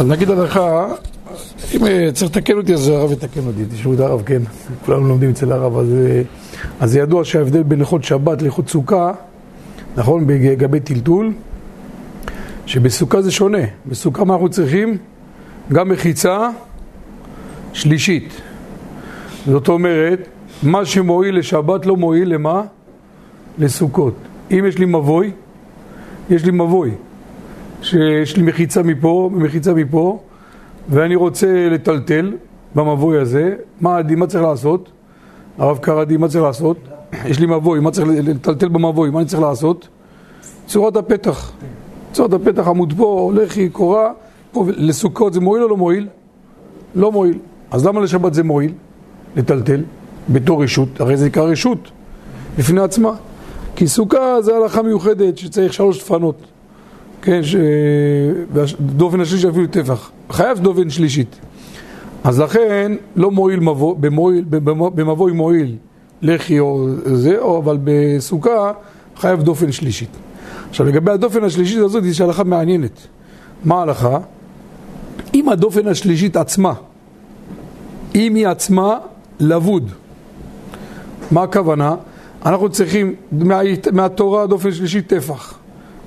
אז נגיד הלכה, אם אה, צריך לתקן אותי אז הרב יתקן אותי, תשמעו את הרב, כן, כולנו לומדים אצל הרב, אז, אה, זה ידוע שההבדל בין לכות שבת לכות סוכה, נכון, בגבי טלטול, שבסוכה זה שונה, בסוכה מה אנחנו צריכים? גם מחיצה שלישית, זאת אומרת, מה שמועיל לשבת לא מועיל למה? לסוכות. אם יש לי מבוי, יש לי מבוי, שיש לי מחיצה מפה ומחיצה מפה, ואני רוצה לטלטל במבוי הזה, מה עדי, מה צריך לעשות? הרב קרדי, מה צריך לעשות? יש לי מבוי, מה צריך לטלטל במבוי, מה אני צריך לעשות? צורת הפתח. צורת הפתח עמוד פה, לחי, קורה, פה, לסוכות זה מועיל או לא מועיל? לא מועיל. אז למה לשבת זה מועיל? לטלטל, בתור רשות, הרי זה נקרא רשות בפני עצמה. כי סוכה זה הלכה מיוחדת שצריך שלוש דפנות, כן, ש... דופן השלישי אפילו טפח, חייב דופן שלישית. אז לכן לא מועיל מבוא, במועיל, במבוי מועיל לחי או זה, או, אבל בסוכה חייב דופן שלישית. עכשיו לגבי הדופן השלישית הזאת יש הלכה מעניינת. מה ההלכה? אם הדופן השלישית עצמה, אם היא עצמה לבוד, מה הכוונה? אנחנו צריכים מה, מהתורה דופן שלישית טפח.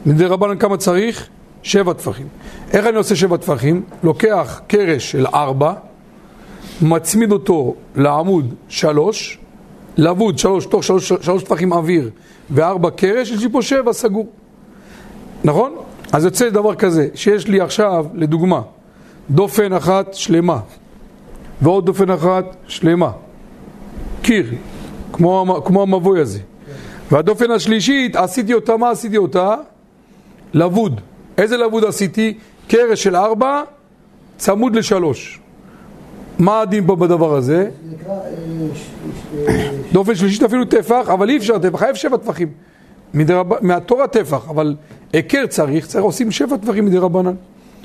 מדי רבנן כמה צריך? שבע טפחים. איך אני עושה שבע טפחים? לוקח קרש של ארבע, מצמיד אותו לעמוד שלוש, לבוד שלוש, תוך שלוש, שלוש טפחים אוויר וארבע קרש, יש לי פה שבע סגור. נכון? אז יוצא דבר כזה, שיש לי עכשיו, לדוגמה, דופן אחת שלמה ועוד דופן אחת שלמה. קיר, כמו, כמו המבוי הזה. והדופן השלישית, עשיתי אותה, מה עשיתי אותה? לבוד. איזה לבוד עשיתי? קרש של ארבע, צמוד לשלוש. מה הדין פה בדבר הזה? דופן שלישית אפילו טפח, אבל אי אפשר טפח, חייב שבע טפחים. מהתורה טפח, אבל היכר צריך, צריך עושים שבע טפחים מדי רבנן.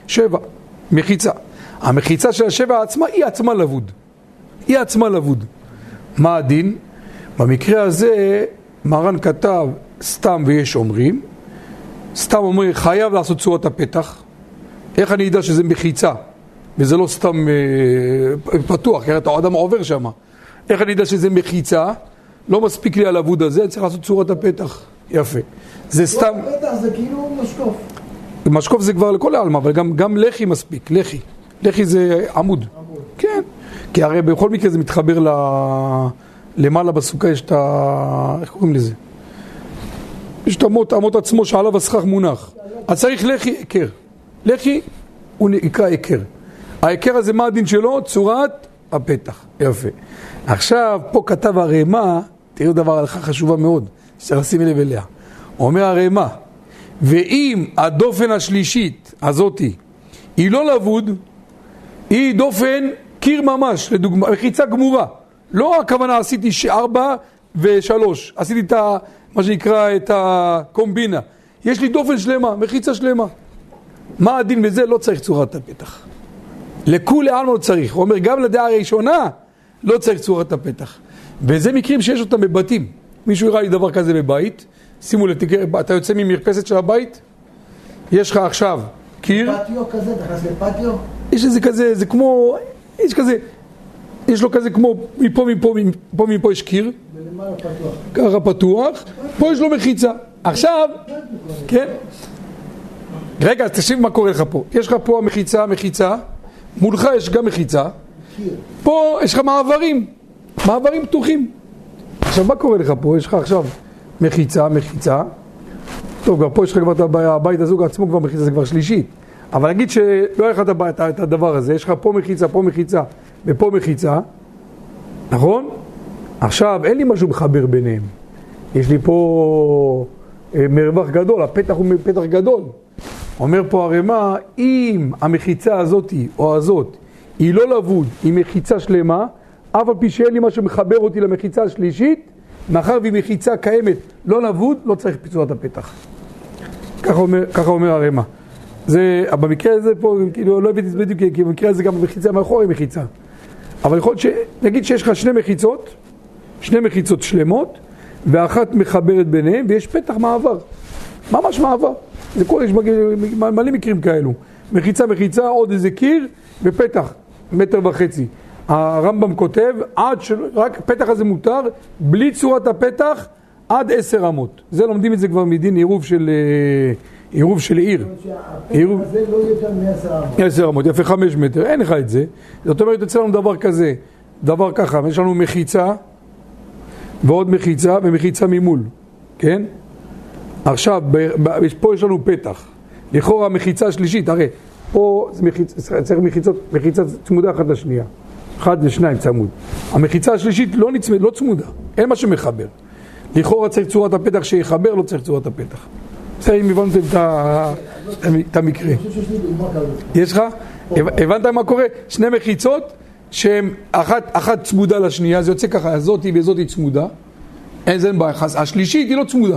שבע. מחיצה. המחיצה של השבע עצמה היא עצמה לבוד. היא עצמה לבוד. מה הדין? במקרה הזה מרן כתב סתם ויש אומרים, סתם אומרים חייב לעשות צורת הפתח, איך אני אדע שזה מחיצה וזה לא סתם אה, פתוח, כי אתה אדם עובר שם, איך אני אדע שזה מחיצה, לא מספיק לי על האבוד הזה, צריך לעשות צורת הפתח, יפה. זה סתם... צורת הפתח זה כאילו משקוף. משקוף זה כבר לכל העלמה, אבל גם, גם לחי מספיק, לחי. לחי זה עמוד. עמוד. כן, כי הרי בכל מקרה זה מתחבר ל... למעלה בסוכה יש את ה... איך קוראים לזה? יש את אמות, אמות עצמו שעליו הסכך מונח. אז צריך לחי היכר. לחי הוא נקרא היכר. ההיכר הזה, מה הדין שלו? צורת הפתח. יפה. עכשיו, פה כתב הרמ"א, תראו דבר הלכה חשובה מאוד, שצריך לשים לב אליה. אומר הרמ"א, ואם הדופן השלישית הזאתי היא לא לבוד, היא דופן קיר ממש, לדוגמה, מחיצה גמורה. לא הכוונה עשיתי ארבע ושלוש, עשיתי את ה... מה שנקרא את הקומבינה. יש לי דופן שלמה, מחיצה שלמה. מה הדין בזה? לא צריך צורת הפתח. לכולי עלמא לא צריך. הוא אומר, גם לדעה הראשונה לא צריך צורת הפתח. וזה מקרים שיש אותם בבתים. מישהו יראה לי דבר כזה בבית, שימו לב, אתה יוצא ממרפסת של הבית, יש לך עכשיו קיר. פטיו כזה, נכנס לפטיו? יש איזה כזה, זה כמו, יש כזה, יש לו כזה כמו, מפה, מפה, מפה, מפה יש קיר. ככה פתוח, פה יש לו מחיצה. עכשיו, כן? רגע, אז תקשיב מה קורה לך פה. יש לך פה מחיצה, מחיצה, מולך יש גם מחיצה. פה יש לך מעברים, מעברים פתוחים. עכשיו, מה קורה לך פה? יש לך עכשיו מחיצה, מחיצה. טוב, גם פה יש לך כבר את הבית הזוג עצמו כבר מחיצה, זה כבר שלישית. אבל נגיד שלא היה לך את הדבר הזה, יש לך פה מחיצה, פה מחיצה ופה מחיצה, נכון? עכשיו, אין לי משהו מחבר ביניהם. יש לי פה אה, מרווח גדול, הפתח הוא פתח גדול. אומר פה הרמ"א, אם המחיצה הזאתי או הזאת היא לא לבוד, היא מחיצה שלמה, אף על פי שאין לי משהו מחבר אותי למחיצה השלישית, מאחר והיא מחיצה קיימת לא לבוד, לא צריך פיצורת הפתח. ככה אומר, ככה אומר הרמ"א. זה, במקרה הזה פה, כאילו, לא הבאתי את זה בדיוק, כי במקרה הזה גם המחיצה מאחורי מחיצה. אבל יכול להיות ש... נגיד שיש לך שני מחיצות, שני מחיצות שלמות, ואחת מחברת ביניהם, ויש פתח מעבר. ממש מעבר. זה קורה, יש מלא מקרים כאלו. מחיצה מחיצה, עוד איזה קיר ופתח, מטר וחצי. הרמב"ם כותב, עד ש... רק פתח הזה מותר, בלי צורת הפתח, עד עשר אמות. זה לומדים את זה כבר מדין עירוב של, אה, עירוב של עיר. עירוב... זה לא יותר מעשר אמות. עשר אמות, יפה, חמש מטר, אין לך את זה. זאת אומרת, יוצא לנו דבר כזה, דבר ככה, יש לנו מחיצה, ועוד מחיצה, ומחיצה ממול, כן? עכשיו, פה יש לנו פתח. לכאורה המחיצה השלישית, הרי פה זה מחיצה, צריך מחיצות, מחיצה צמודה אחת לשנייה. אחת ושניים צמוד. המחיצה השלישית לא, נצמד, לא צמודה, אין מה שמחבר. לכאורה צריך צורת הפתח שיחבר, לא צריך צורת הפתח. בסדר, אם הבנתם את המקרה. יש לך? הבנת מה קורה? שני מחיצות שהן אחת, אחת צמודה לשנייה, זה יוצא ככה, זאתי וזאתי צמודה, אין זה בעיה, השלישית היא לא צמודה.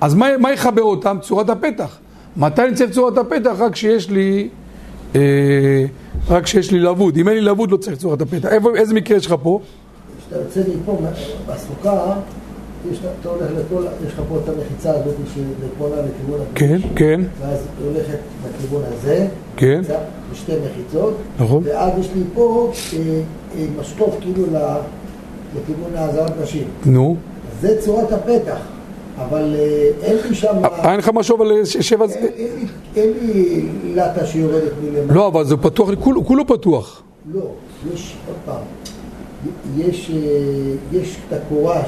אז מה, מה יחבר אותם? צורת הפתח. מתי אני צריך צורת הפתח? רק כשיש לי... אה, רק כשיש לי לבוד. אם אין לי לבוד לא צריך צורת הפתח. איפה, איזה מקרה יש לך פה? כשאתה יוצא מפה, בסוכה, אתה הולך לכל, יש לך פה את המחיצה הזאת שלפונה לכיוון הכביש. כן, כן. ואז היא הולכת לכיוון הזה. כן. בשתי מחיצות. נכון. ואז יש לי פה אה, אה, משקוף כאילו לכיוון העזרת נשים. נו. זה צורת הפתח. אבל אה, אין לי שם... אין לך משהו אבל שבע... אין לי לטה שיורדת מלמעלה. לא, אבל זה פתוח, כולו פתוח. לא, יש, עוד פעם, יש, אה, יש את הקורה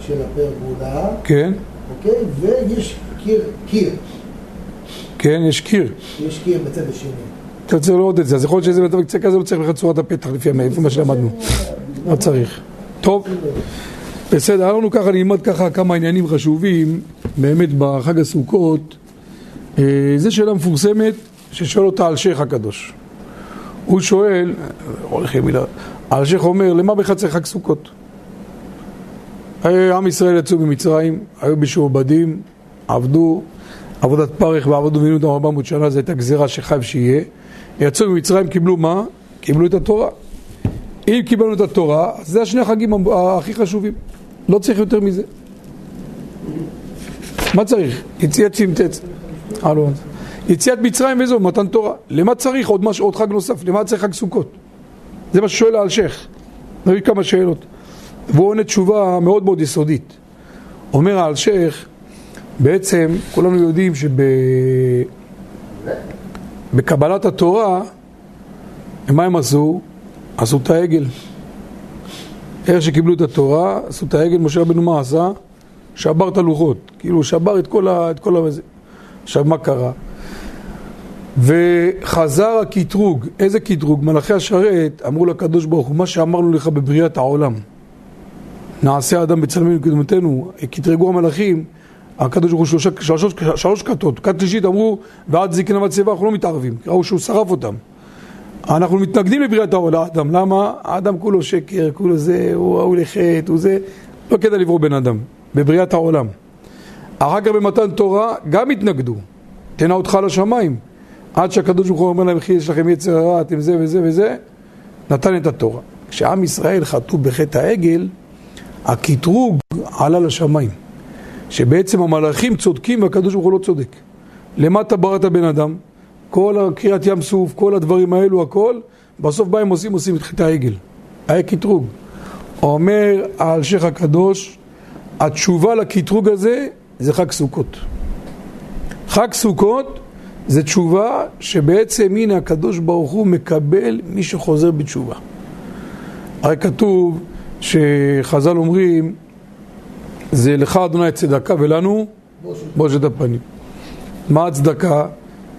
של הפרגולה, כן. אוקיי? ויש קיר, קיר. כן, יש קיר. יש קיר בצד השני. אתה צריך לראות את זה, אז יכול להיות שזה בקצה כזה לא צריך לך צורת הפתח לפי מה שלמדנו. לא צריך. טוב. בסדר, אנחנו ככה נלמד ככה כמה עניינים חשובים באמת בחג הסוכות. אה, זו שאלה מפורסמת ששואל אותה אלשיך הקדוש. הוא שואל, הולך מילה, אלשיך אומר, למה צריך חג סוכות? עם ישראל יצאו ממצרים, היו משועבדים, עבדו, עבודת פרך ועבדו מבינו אותם 400 שנה, זו הייתה גזירה שחייב שיהיה. יצאו ממצרים, קיבלו מה? קיבלו את התורה. אם קיבלנו את התורה, זה השני החגים הכי חשובים. לא צריך יותר מזה. מה צריך? יציאת לא. יציאת מצרים וזהו, מתן תורה. למה צריך עוד, מש... עוד חג נוסף? למה צריך חג סוכות? זה מה ששואל האלשיך. נביא כמה שאלות. והוא עונה תשובה מאוד מאוד יסודית. אומר האלשיך, בעצם כולנו יודעים שבקבלת התורה, מה הם עשו? עשו את העגל. איך שקיבלו את התורה, עשו את העגל, משה רבנו מה עשה? שבר את הלוחות, כאילו שבר את כל ה... את כל ה... עכשיו מה קרה? וחזר הקטרוג, איזה קטרוג? מלאכי השרת אמרו לקדוש ברוך הוא, מה שאמרנו לך בבריאת העולם נעשה אדם בצלמנו קדמתנו, קטרגו המלאכים הקדוש ברוך הוא שלוש כתות, כת שלישית אמרו ועד זקנה מצבה אנחנו לא מתערבים, ראו שהוא שרף אותם אנחנו מתנגדים לבריאת האדם, למה? האדם כולו שקר, כולו זה, הוא ראוי לחטא, הוא זה, לא כדאי לברוא בן אדם, בבריאת העולם. אחר כך במתן תורה גם התנגדו, תנה אותך לשמיים, עד שהקדוש ברוך הוא אומר להם, יש לכם יצר הרע, אתם זה וזה וזה, נתן את התורה. כשעם ישראל חטאו בחטא העגל, הקטרוג עלה לשמיים. שבעצם המלאכים צודקים והקדוש ברוך הוא לא צודק. למה אתה בראת בן אדם? כל קריאת ים סוף, כל הדברים האלו, הכל, בסוף באים עושים, עושים את חטא העגל. היה קטרוג. אומר האלשיך הקדוש, התשובה לקטרוג הזה זה חג סוכות. חג סוכות זה תשובה שבעצם הנה הקדוש ברוך הוא מקבל מי שחוזר בתשובה. הרי כתוב שחז"ל אומרים זה לך אדוני צדקה ולנו בושת הפנים. מה הצדקה?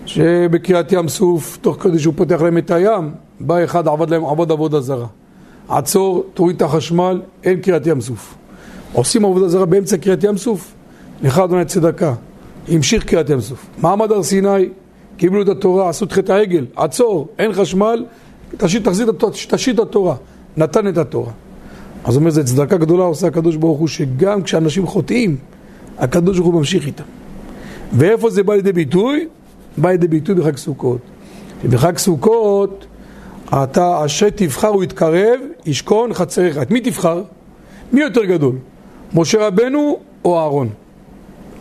שבקריאת ים סוף, תוך כדי שהוא פותח להם את הים, בא אחד עבד להם עבוד עבודה זרה. עצור, תוריד את החשמל, אין קריאת ים סוף. עושים עבודה זרה באמצע קריאת ים סוף, לך אדוני צדקה. המשיך קריאת ים סוף. מעמד הר סיני, קיבלו את התורה, עשו את חטא העגל, עצור, אין חשמל, תשאיר, תחזיר, תשאיר את התורה. נתן את התורה. אז אומר, זו צדקה גדולה עושה הקדוש ברוך הוא, שגם כשאנשים חוטאים, הקדוש ברוך הוא ממשיך איתם. ואיפה זה בא לידי ביטוי? בא לידי ביטוי בחג סוכות. בחג סוכות אתה אשר תבחר הוא יתקרב, ישכון חצריך. את מי תבחר? מי יותר גדול? משה רבנו או אהרון?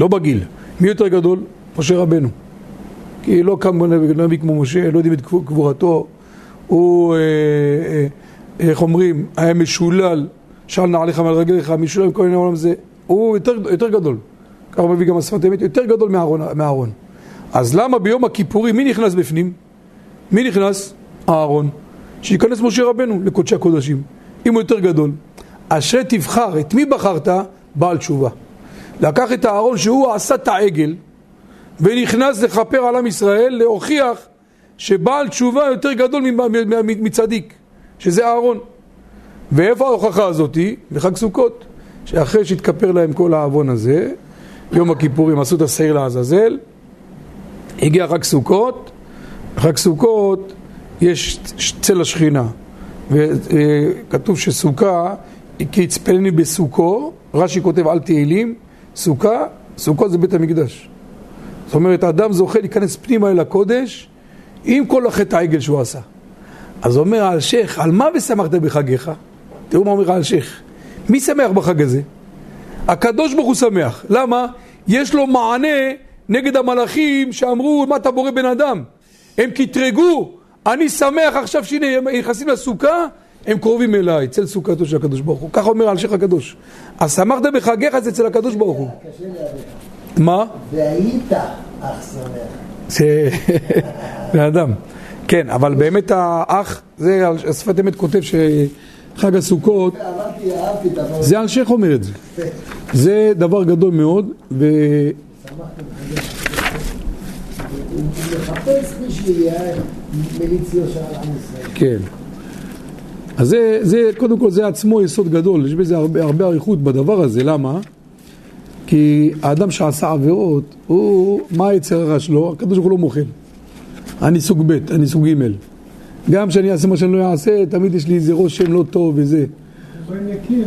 לא בגיל. מי יותר גדול? משה רבנו. כי לא קם נביא כמו משה, לא יודעים את גבורתו, הוא, אה, אה, איך אומרים, היה משולל, של נעליך מעל רגליך, משולל מכל עניין העולם הזה, הוא יותר, יותר גדול. ככה מביא גם השפת אמת, יותר גדול מהארון. אז למה ביום הכיפורים, מי נכנס בפנים? מי נכנס? הארון. שייכנס משה רבנו לקודשי הקודשים. אם הוא יותר גדול. אשרי תבחר, את מי בחרת? בעל תשובה. לקח את הארון שהוא עשה את העגל ונכנס לכפר על עם ישראל להוכיח שבעל תשובה יותר גדול מצדיק, שזה אהרון. ואיפה ההוכחה הזאתי? בחג סוכות, שאחרי שהתכפר להם כל העוון הזה, יום הכיפורים עשו את השעיר לעזאזל, הגיע חג סוכות, חג סוכות יש צל השכינה, וכתוב שסוכה, כי יצפני בסוכו, רש"י כותב על תהילים, סוכה, סוכות זה בית המקדש. זאת אומרת, האדם זוכה להיכנס פנימה אל הקודש עם כל החטא העגל שהוא עשה. אז אומר האלשיך, על מה ושמחת בחגיך? תראו מה אומר האלשיך. מי שמח בחג הזה? הקדוש ברוך הוא שמח. למה? יש לו מענה נגד המלאכים שאמרו, מה אתה בורא בן אדם? הם קטרגו, אני שמח עכשיו שהנה נכנסים לסוכה, הם קרובים אליי, צל סוכתו של הקדוש ברוך הוא. ככה אומר האלשיך הקדוש. אז שמחת בחגיך זה אצל הקדוש ברוך הוא. מה? והיית אח שמח. זה אדם. כן, אבל באמת האח, זה השפת אמת כותב שחג הסוכות. זה אלשיך אומר את זה. זה דבר גדול מאוד, ו... הוא מחפש מי שיהיה מליץ יושר על עם ישראל. כן. אז זה, זה, קודם כל זה עצמו יסוד גדול, יש בזה הרבה, הרבה אריכות בדבר הזה, למה? כי האדם שעשה עבירות, הוא, מה היצר הרע שלו? הקדוש ברוך הוא לא מוחל. אני סוג ב', אני סוג ג'. גם כשאני אעשה מה שאני לא אעשה, תמיד יש לי איזה רושם לא טוב וזה.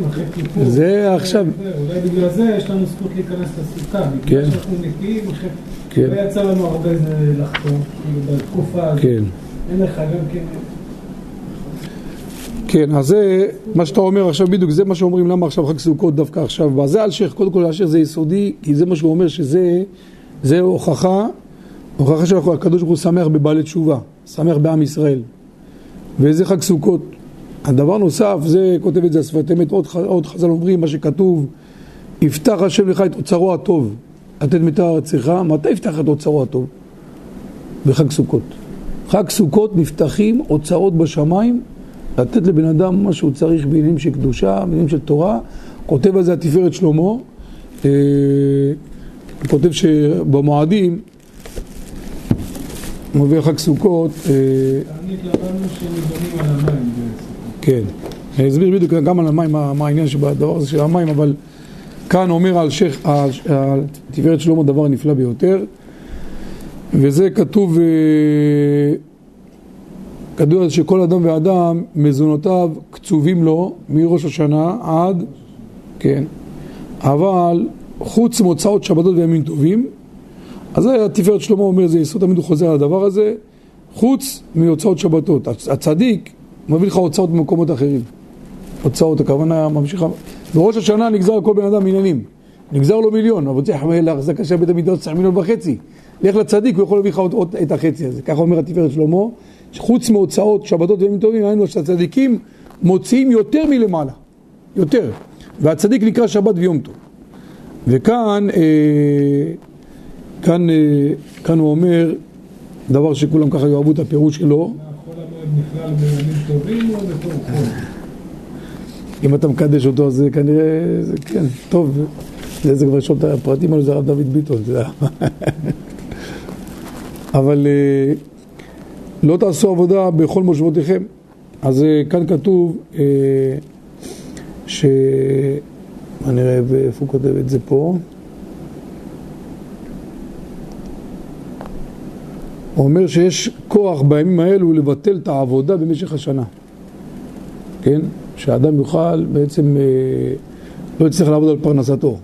אחרי כיפור. זה עכשיו- אולי בגלל זה יש לנו זכות להיכנס לסוכה. כן. בגלל שאנחנו נקיים אחרי... כן. לא יצא לנו הרבה לחתום, כאילו בתקופה הזאת. כן. אין לך גם כן... כן, אז זה מה שאתה אומר עכשיו בדיוק, זה מה שאומרים למה עכשיו חג סוכות דווקא עכשיו. אז זה אלשיך, קודם כל אלשיך זה יסודי, כי זה מה שהוא אומר שזה זה הוכחה, הוכחה שהקדוש ברוך הוא שמח בבעלי תשובה, שמח בעם ישראל. וזה חג סוכות. הדבר נוסף, זה כותב את זה השפת אמת, עוד, עוד חז"ל אומרים מה שכתוב, יפתח השם לך את אוצרו הטוב, לתת מיתר ארצך, מתי יפתח את אוצרו הטוב? בחג סוכות. חג סוכות נפתחים אוצרות בשמיים לתת לבן אדם מה שהוא צריך בעניינים של קדושה, בעניינים של תורה. כותב על זה התפארת שלמה, אה, הוא כותב שבמועדים, מביא חג סוכות, אה. כן, אני אסביר בדיוק גם על המים, מה, העניין שבדבר הזה של המים, אבל כאן אומר על שייח, על- על תפארת שלמה דבר נפלא ביותר, וזה כתוב, אה, כתוב על זה שכל אדם ואדם, מזונותיו קצובים לו מראש השנה עד, כן, אבל חוץ מהוצאות שבתות וימים טובים, אז זה התפארת שלמה אומר, זה יסוד תמיד הוא חוזר על הדבר הזה, חוץ מהוצאות שבתות. הצ- הצדיק מביא לך הוצאות במקומות אחרים. הוצאות, הכוונה ממשיכה. בראש השנה נגזר כל בן אדם עניינים. נגזר לו מיליון, אבל צריך להחזקה של בית המקדש צריך מיליון וחצי. לך לצדיק, הוא יכול להביא לך את החצי הזה. ככה אומר התפארת שלמה, שחוץ מהוצאות שבתות וימים טובים, היינו שהצדיקים מוציאים יותר מלמעלה. יותר. והצדיק נקרא שבת ויום טוב. וכאן, אה, כאן, אה, כאן הוא אומר דבר שכולם ככה יאהבו את הפירוש שלו. אם אתה מקדש אותו, אז כנראה, זה כן, טוב. זה, זה כבר לו את הפרטים האלו, זה הרב דוד ביטון, אתה יודע. אבל אה, לא תעשו עבודה בכל מושבותיכם. אז אה, כאן כתוב אה, ש... מה נראה איפה הוא כותב את זה פה? הוא אומר שיש כוח בימים האלו לבטל את העבודה במשך השנה. כן? שהאדם יוכל בעצם, אה, לא יצטרך לעבוד על פרנסתו.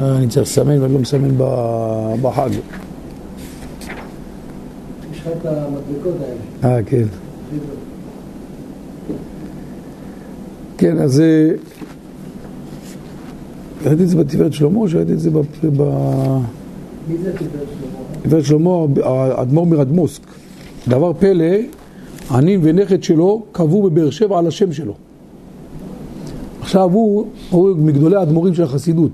אני צריך לסמן ואני לא מסמן בחג. את המדבקות האלה. אה, כן. כן, אז אה, ראיתי את זה בתפארת שלמה, או שראיתי את זה ב... מי זה תפארת שלמה? תפארת שלמה, האדמו"ר מרדמוסק. דבר פלא, הנין ונכד שלו קבעו בבאר שבע על השם שלו. עכשיו הוא, הוא מגדולי האדמו"רים של החסידות.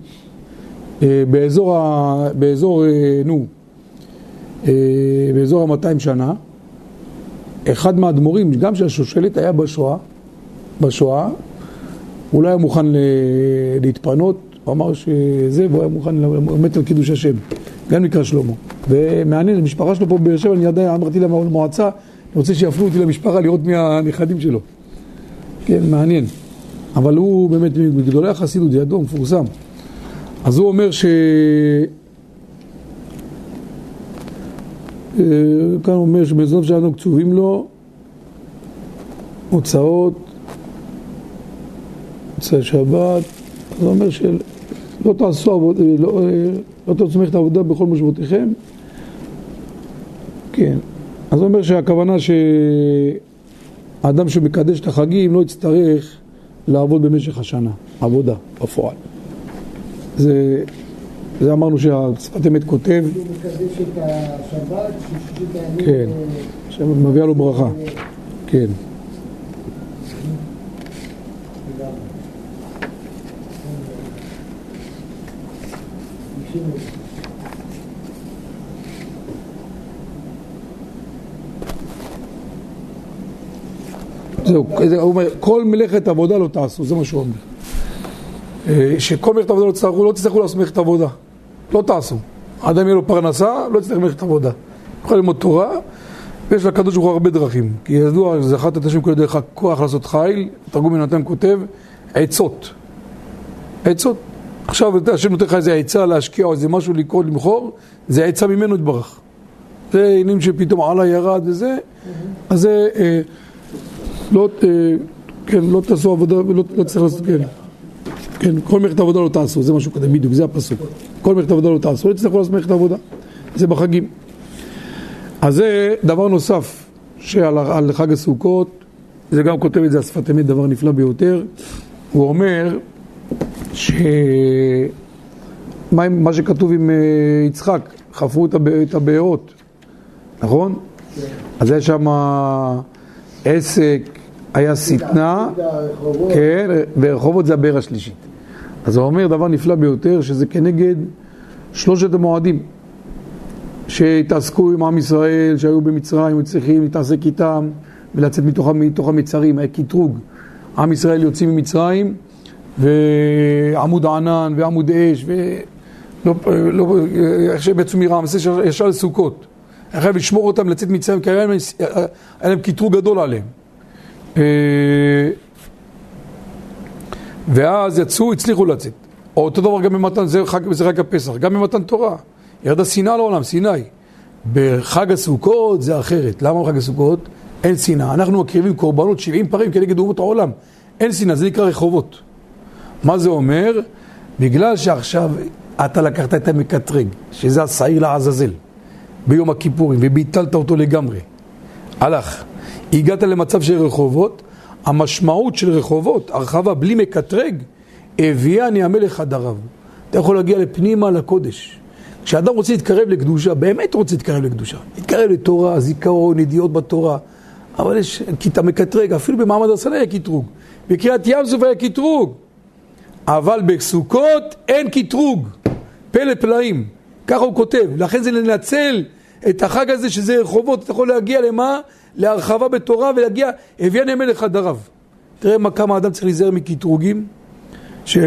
אה, באזור, ה, באזור, אה, נו, באזור ה-200 שנה, אחד מהאדמו"רים, גם של השושלת, היה בשואה, בשואה, הוא לא היה מוכן להתפנות, הוא אמר שזה, והוא היה מוכן, הוא מת על קידוש השם, גם נקרא שלמה. ומעניין, המשפחה שלו פה בבאר שבע, אני עדיין אמרתי למועצה, אני רוצה שיפנו אותי למשפחה לראות מי הנכדים שלו. כן, מעניין. אבל הוא באמת מגדולי החסידות, ידוע, מפורסם. אז הוא אומר ש... אה, כאן הוא אומר שבזוב שלנו קצובים לו הוצאות, מוצאי שבת, הוא אומר שלא תעשו עבודה, לא, אה, לא תעשו את העבודה בכל מושבותיכם. כן, אז הוא אומר שהכוונה שהאדם שמקדש את החגים לא יצטרך לעבוד במשך השנה, עבודה, בפועל. זה, זה אמרנו שהשפת אמת כותב, הוא מקדש את השבת, ששישית הימים... כן. אה, שמביאה לו ברכה, כן. לגמרי. תקשיבו. זהו, זה- הוא אומר, כל מלאכת עבודה לא תעשו, זה מה שהוא אומר. אה, שכל מלאכת עבודה לא תצטרכו, לא תצטרכו לעשות מלאכת עבודה. לא תעשו. אדם יהיה לו פרנסה, לא יצטרך מלאכת עבודה. יכול ללמוד תורה, ויש לקדוש ברוך הוא הרבה דרכים. כי ידוע, זכרת את השם כל דרך הכוח לעשות חיל, תרגום מנתן כותב, עצות. עצות. עכשיו השם נותן לך איזה עצה להשקיע או איזה משהו לקרוא, למכור, זה עצה ממנו יתברך. זה עניינים שפתאום עלה ירד וזה, אז זה... אה, לא, אה, כן, לא תעשו עבודה, לא, לא צריך לעשות, כן. כן, כל מלאכת עבודה לא תעשו, זה משהו כזה, בדיוק, זה הפסוק. כל מלאכת עבודה לא תעשו, לא תצטרכו לעשות מלאכת עבודה. זה בחגים. אז זה דבר נוסף שעל על חג הסוכות, זה גם כותב את זה השפת אמת, דבר נפלא ביותר. הוא אומר ש... מה, מה שכתוב עם אה, יצחק, חפרו את הבא- את הבארות, נכון? אז יש שם עסק, היה שטנה, כן, ורחובות זה הבאר השלישית. אז הוא אומר דבר נפלא ביותר, שזה כנגד שלושת המועדים שהתעסקו עם עם ישראל, שהיו במצרים, היו צריכים להתעסק איתם ולצאת מתוך, מתוך המצרים, היה קטרוג. עם ישראל יוצאים ממצרים ועמוד ענן ועמוד אש ולא, לא, איך שהם יצאו מרעמסס ישר לסוכות. היה חייב לשמור אותם לצאת ממצרים כי היה להם, קטרוג גדול עליהם. ואז יצאו, הצליחו לצאת. אותו דבר גם במתן, זה, חג, זה רק הפסח, גם במתן תורה. ירדה שנאה לעולם, סיני. בחג הסוכות זה אחרת. למה בחג הסוכות? אין שנאה. אנחנו מקריבים קורבנות 70 פרים כנגד אומות העולם. אין שנאה, זה נקרא רחובות. מה זה אומר? בגלל שעכשיו אתה לקחת את המקטרג, שזה השעיר לעזאזל, ביום הכיפורים, וביטלת אותו לגמרי. הלך. הגעת למצב של רחובות, המשמעות של רחובות, הרחבה בלי מקטרג, הביאני המלך חדריו. אתה יכול להגיע לפנימה לקודש. כשאדם רוצה להתקרב לקדושה, באמת רוצה להתקרב לקדושה. להתקרב לתורה, זיכרון, ידיעות בתורה. אבל יש, כי אתה מקטרג, אפילו במעמד הסנה היה קטרוג. בקריאת ים סוף היה קטרוג. אבל בסוכות אין קטרוג. פלא פלאים. ככה הוא כותב. לכן זה לנצל את החג הזה שזה רחובות, אתה יכול להגיע למה? להרחבה בתורה ולהגיע, הביאני המלך חדריו. תראה מה, כמה אדם צריך להיזהר מקטרוגים, ש...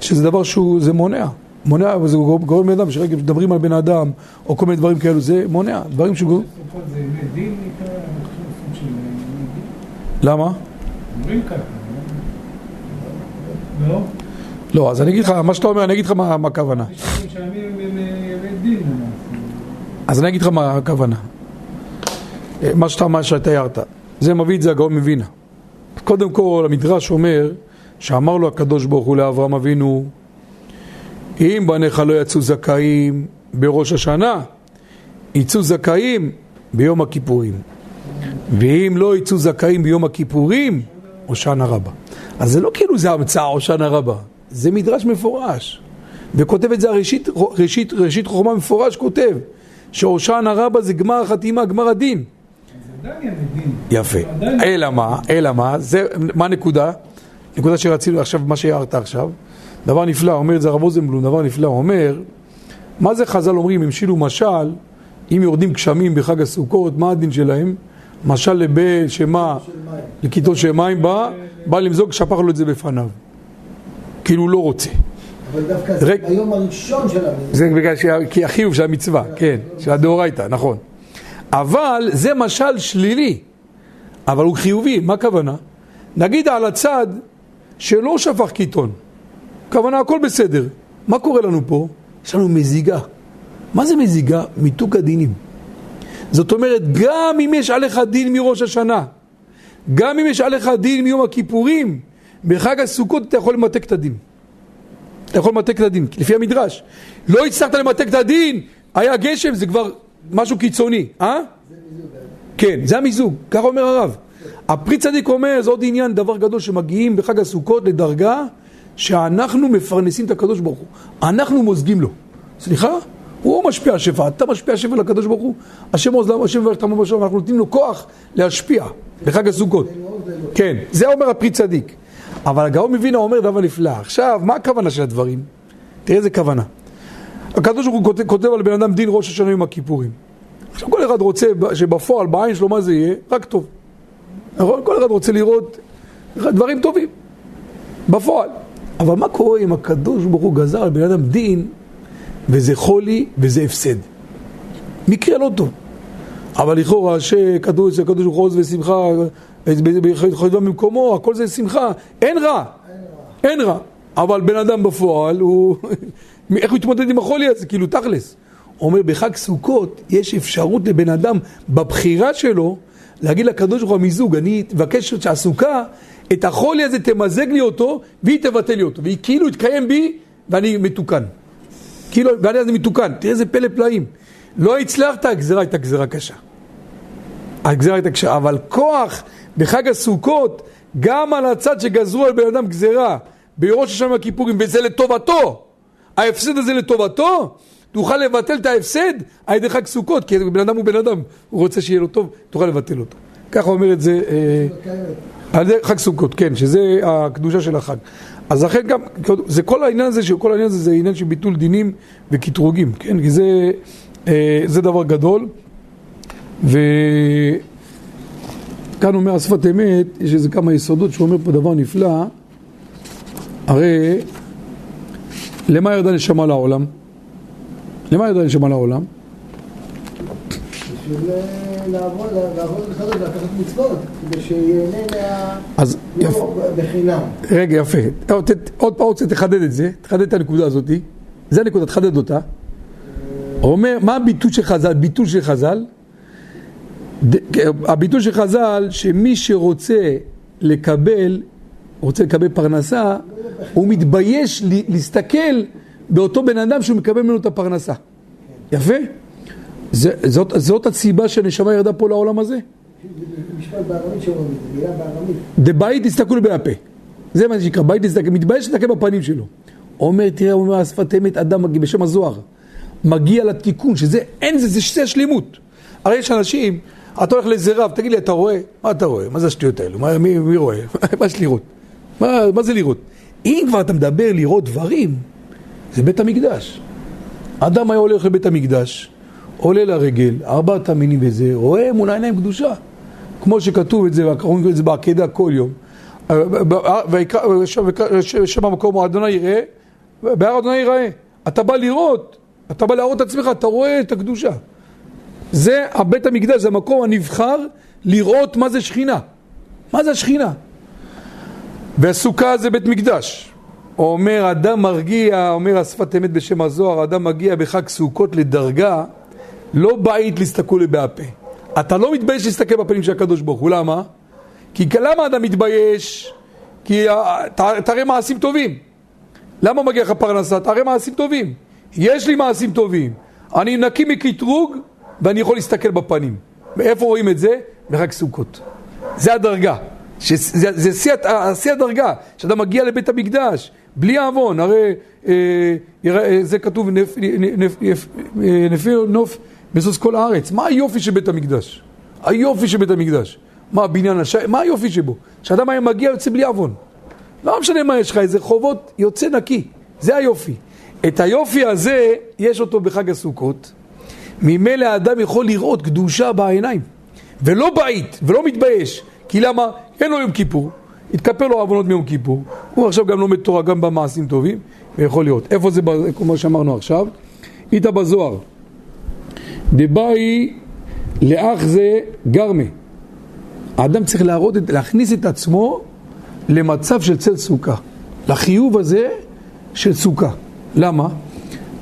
שזה דבר שהוא, זה מונע. מונע, וזה גורם גורם לאדם, שרגע מדברים על בן אדם, או כל מיני דברים כאלו, זה מונע. דברים זה ימי דין. למה? לא? לא? לא, אז אני אגיד לך, מה שאתה אומר, אני אגיד לך מה, הכוונה. למעשה. אז אני אגיד לך מה הכוונה. מה שאתה, מה שאתה הערת. זה מביא את זה הגאון מווינה. קודם כל, המדרש אומר, שאמר לו הקדוש ברוך הוא לאברהם אבינו, אם בניך לא יצאו זכאים בראש השנה, יצאו זכאים ביום הכיפורים. ואם לא יצאו זכאים ביום הכיפורים, הושענא רבה. אז זה לא כאילו זה המצאה הושענא רבה. זה מדרש מפורש. וכותב את זה הראשית, ראשית, ראשית חוכמה מפורש כותב שהושענא רבה זה גמר החתימה, גמר הדין. יפה. אלא מה? אלא מה? זה, מה הנקודה? נקודה שרצינו עכשיו, מה שהערת עכשיו. דבר נפלא, אומר את זה הרב רוזנבלום, דבר נפלא, הוא אומר, מה זה חז"ל אומרים, המשילו משל, אם יורדים גשמים בחג הסוכות, מה הדין שלהם? משל לבן שמה, של מים. לכיתו של מים בא, בא למזוג, שפך לו את זה בפניו. כאילו הוא לא רוצה. אבל דווקא זה. ביום הראשון של המצווה. זה בגלל כי החיוב של המצווה, כן, של הדאורייתא, נכון. אבל זה משל שלילי, אבל הוא חיובי, מה הכוונה? נגיד על הצד שלא שפך קיטון, כוונה הכל בסדר, מה קורה לנו פה? יש לנו מזיגה. מה זה מזיגה? מיתוק הדינים. זאת אומרת, גם אם יש עליך דין מראש השנה, גם אם יש עליך דין מיום הכיפורים, בחג הסוכות אתה יכול למתק את הדין. אתה יכול למתק את הדין, לפי המדרש. לא הצלחת למתק את הדין, היה גשם, זה כבר משהו קיצוני, אה? כן, זה המיזוג, ככה אומר הרב. הפרי צדיק אומר, זה עוד עניין, דבר גדול, שמגיעים בחג הסוכות לדרגה שאנחנו מפרנסים את הקדוש ברוך הוא. אנחנו מוזגים לו. סליחה? הוא משפיע על שפע, אתה משפיע שפע לקדוש ברוך הוא, השם עוז למה, השם מברך את עמו בשלום, אנחנו נותנים לו כוח להשפיע בחג הסוכות. כן, זה אומר הפרי צדיק. אבל הגאון מווילנה אומר דבר נפלא. עכשיו, מה הכוונה של הדברים? תראה איזה כוונה. הקדוש ברוך הוא כותב, על בן אדם דין ראש השנה עם הכיפורים. עכשיו כל אחד רוצה שבפועל, בעין שלו מה זה יהיה? רק טוב. נכון? כל אחד רוצה לראות דברים טובים. בפועל. אבל מה קורה אם הקדוש ברוך הוא גזר על בן אדם דין וזה חולי וזה הפסד? מקרה לא טוב. אבל לכאורה שכתוב אצל הקדוש ברוך הוא עוז ושמחה חייבה ממקומו, הכל זה שמחה, אין רע, אין רע. אבל בן אדם בפועל, הוא... איך הוא יתמודד עם החולי הזה? כאילו תכלס. הוא אומר, בחג סוכות יש אפשרות לבן אדם בבחירה שלו להגיד לקדוש ברוך הוא המיזוג, אני אבקש שהסוכה, את החולי הזה תמזג לי אותו והיא תבטל לי אותו, והיא כאילו תתקיים בי ואני מתוקן. כאילו, ואני אז מתוקן. תראה איזה פלא פלאים. לא הצלחת, הגזרה הייתה גזרה קשה. הגזרה הייתה קשה, אבל כוח בחג הסוכות, גם על הצד שגזרו על בן אדם גזרה בראש השנה הכיפורים, וזה לטובתו, ההפסד הזה לטובתו, תוכל לבטל את ההפסד על ידי חג סוכות, כי בן אדם הוא בן אדם, הוא רוצה שיהיה לו טוב, תוכל לבטל אותו. ככה אומר את זה אה, על ידי חג סוכות, כן, שזה הקדושה של החג. אז לכן גם, זה כל העניין הזה, שכל העניין הזה זה עניין של ביטול דינים וקטרוגים, כן, כי זה, אה, זה דבר גדול. וכאן אומר השפת אמת, יש איזה כמה יסודות שהוא אומר פה דבר נפלא, הרי למה ירדה נשמה לעולם? למה ירדה נשמה לעולם? בשביל אה, לעבוד, לעבוד בחדש, לקחת מצוות, כדי שיהנה מה... אז יפה, לא בחינם. רגע יפה, עוד, פעם רוצה תחדד את זה, תחדד את הנקודה הזאתי, זה הנקודה, תחדד אותה. אומר, מה הביטול של חז"ל? ביטול של חז"ל? הביטול של חז"ל, שמי שרוצה לקבל, רוצה לקבל פרנסה, הוא מתבייש להסתכל באותו בן אדם שהוא מקבל ממנו את הפרנסה. יפה? זאת, זאת הסיבה שהנשמה ירדה פה לעולם הזה? זה משפט בארמית שאומרים מילה בארמית. תסתכלו בהפה. זה מה שנקרא, בית תסתכל, מתבייש להסתכל בפנים שלו. אומר, תראה, הוא אומר, השפת אמת, אדם מגיע, בשם הזוהר, מגיע לתיקון, שזה, אין זה, זה שזה השלימות. הרי יש אנשים, אתה הולך לאיזה רב, תגיד לי, אתה רואה? מה אתה רואה? מה זה השטויות האלו? מי, מי רואה? מה יש לראות? מה, מה זה לראות? אם כבר אתה מדבר לראות דברים, זה בית המקדש. אדם היה הולך לבית המקדש, עולה לרגל, ארבעת המינים וזה, רואה מול העיניים קדושה. כמו שכתוב את זה, אומרים את זה בעקדה כל יום. ויקרא- שם- שם המקום, אדוני יראה, בהר אדוני יראה. אתה בא לראות, אתה בא להראות את עצמך, אתה רואה את הקדושה. זה הבית המקדש, זה המקום הנבחר לראות מה זה שכינה. מה זה השכינה? והסוכה זה בית מקדש. אומר אדם מרגיע, אומר השפת אמת בשם הזוהר, אדם מגיע בחג סוכות לדרגה, לא בעית להסתכלו לי בהפה. אתה לא מתבייש להסתכל בפנים של הקדוש ברוך הוא, למה? כי למה אדם מתבייש? כי אה, תראה מעשים טובים. למה מגיע לך פרנסה? תראה מעשים טובים. יש לי מעשים טובים. אני נקי מקטרוג ואני יכול להסתכל בפנים. ואיפה רואים את זה? בחג סוכות. זה הדרגה. שזה- זה שיא הדרגה, שאתה מגיע לבית המקדש בלי עוון, הרי אה, אה, זה כתוב נפי נוף מזוז כל הארץ. מה היופי של בית המקדש? היופי של בית המקדש. מה הבניין, הש... מה היופי שבו? שאדם היה מגיע יוצא בלי עוון. לא משנה מה יש לך, איזה חובות, יוצא נקי. זה היופי. את היופי הזה, יש אותו בחג הסוכות. ממילא האדם יכול לראות קדושה בעיניים. ולא בעית, ולא מתבייש. כי למה? אין לו יום כיפור. התכפר לו עוונות מיום כיפור. הוא עכשיו גם לומד תורה, גם במעשים טובים, ויכול להיות. איפה זה, כמו שאמרנו עכשיו? איתה בזוהר. דבאי לאח זה גרמה. האדם צריך להראות, להכניס את עצמו למצב של צל סוכה. לחיוב הזה של סוכה. למה?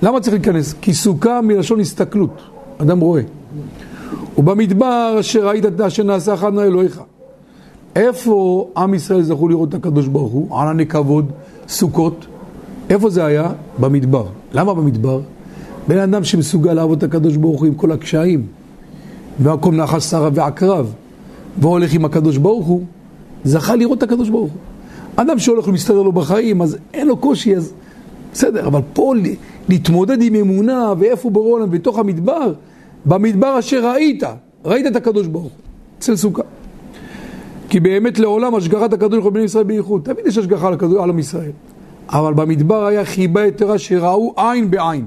למה צריך להיכנס? כי סוכה מלשון הסתכלות. אדם רואה. ובמדבר אשר ראית את אשר נעשה אחד מאלוהיך. איפה עם ישראל זכו לראות את הקדוש ברוך הוא? ענני כבוד, סוכות. איפה זה היה? במדבר. למה במדבר? בן אדם שמסוגל לעבוד את הקדוש ברוך הוא עם כל הקשיים, והכל נחש שרה ועקרב, והולך עם הקדוש ברוך הוא, זכה לראות את הקדוש ברוך הוא. אדם שהולך ומסתדר לו בחיים, אז אין לו קושי, אז בסדר, אבל פה להתמודד עם אמונה ואיפה ברולנד בתוך המדבר, במדבר אשר ראית, ראית את הקדוש ברוך הוא, אצל סוכה. כי באמת לעולם השגחת הקדוש ברוך הוא בני ישראל בייחוד, תמיד יש השגחה על עם ישראל. אבל במדבר היה חיבה יתרה שראו עין בעין,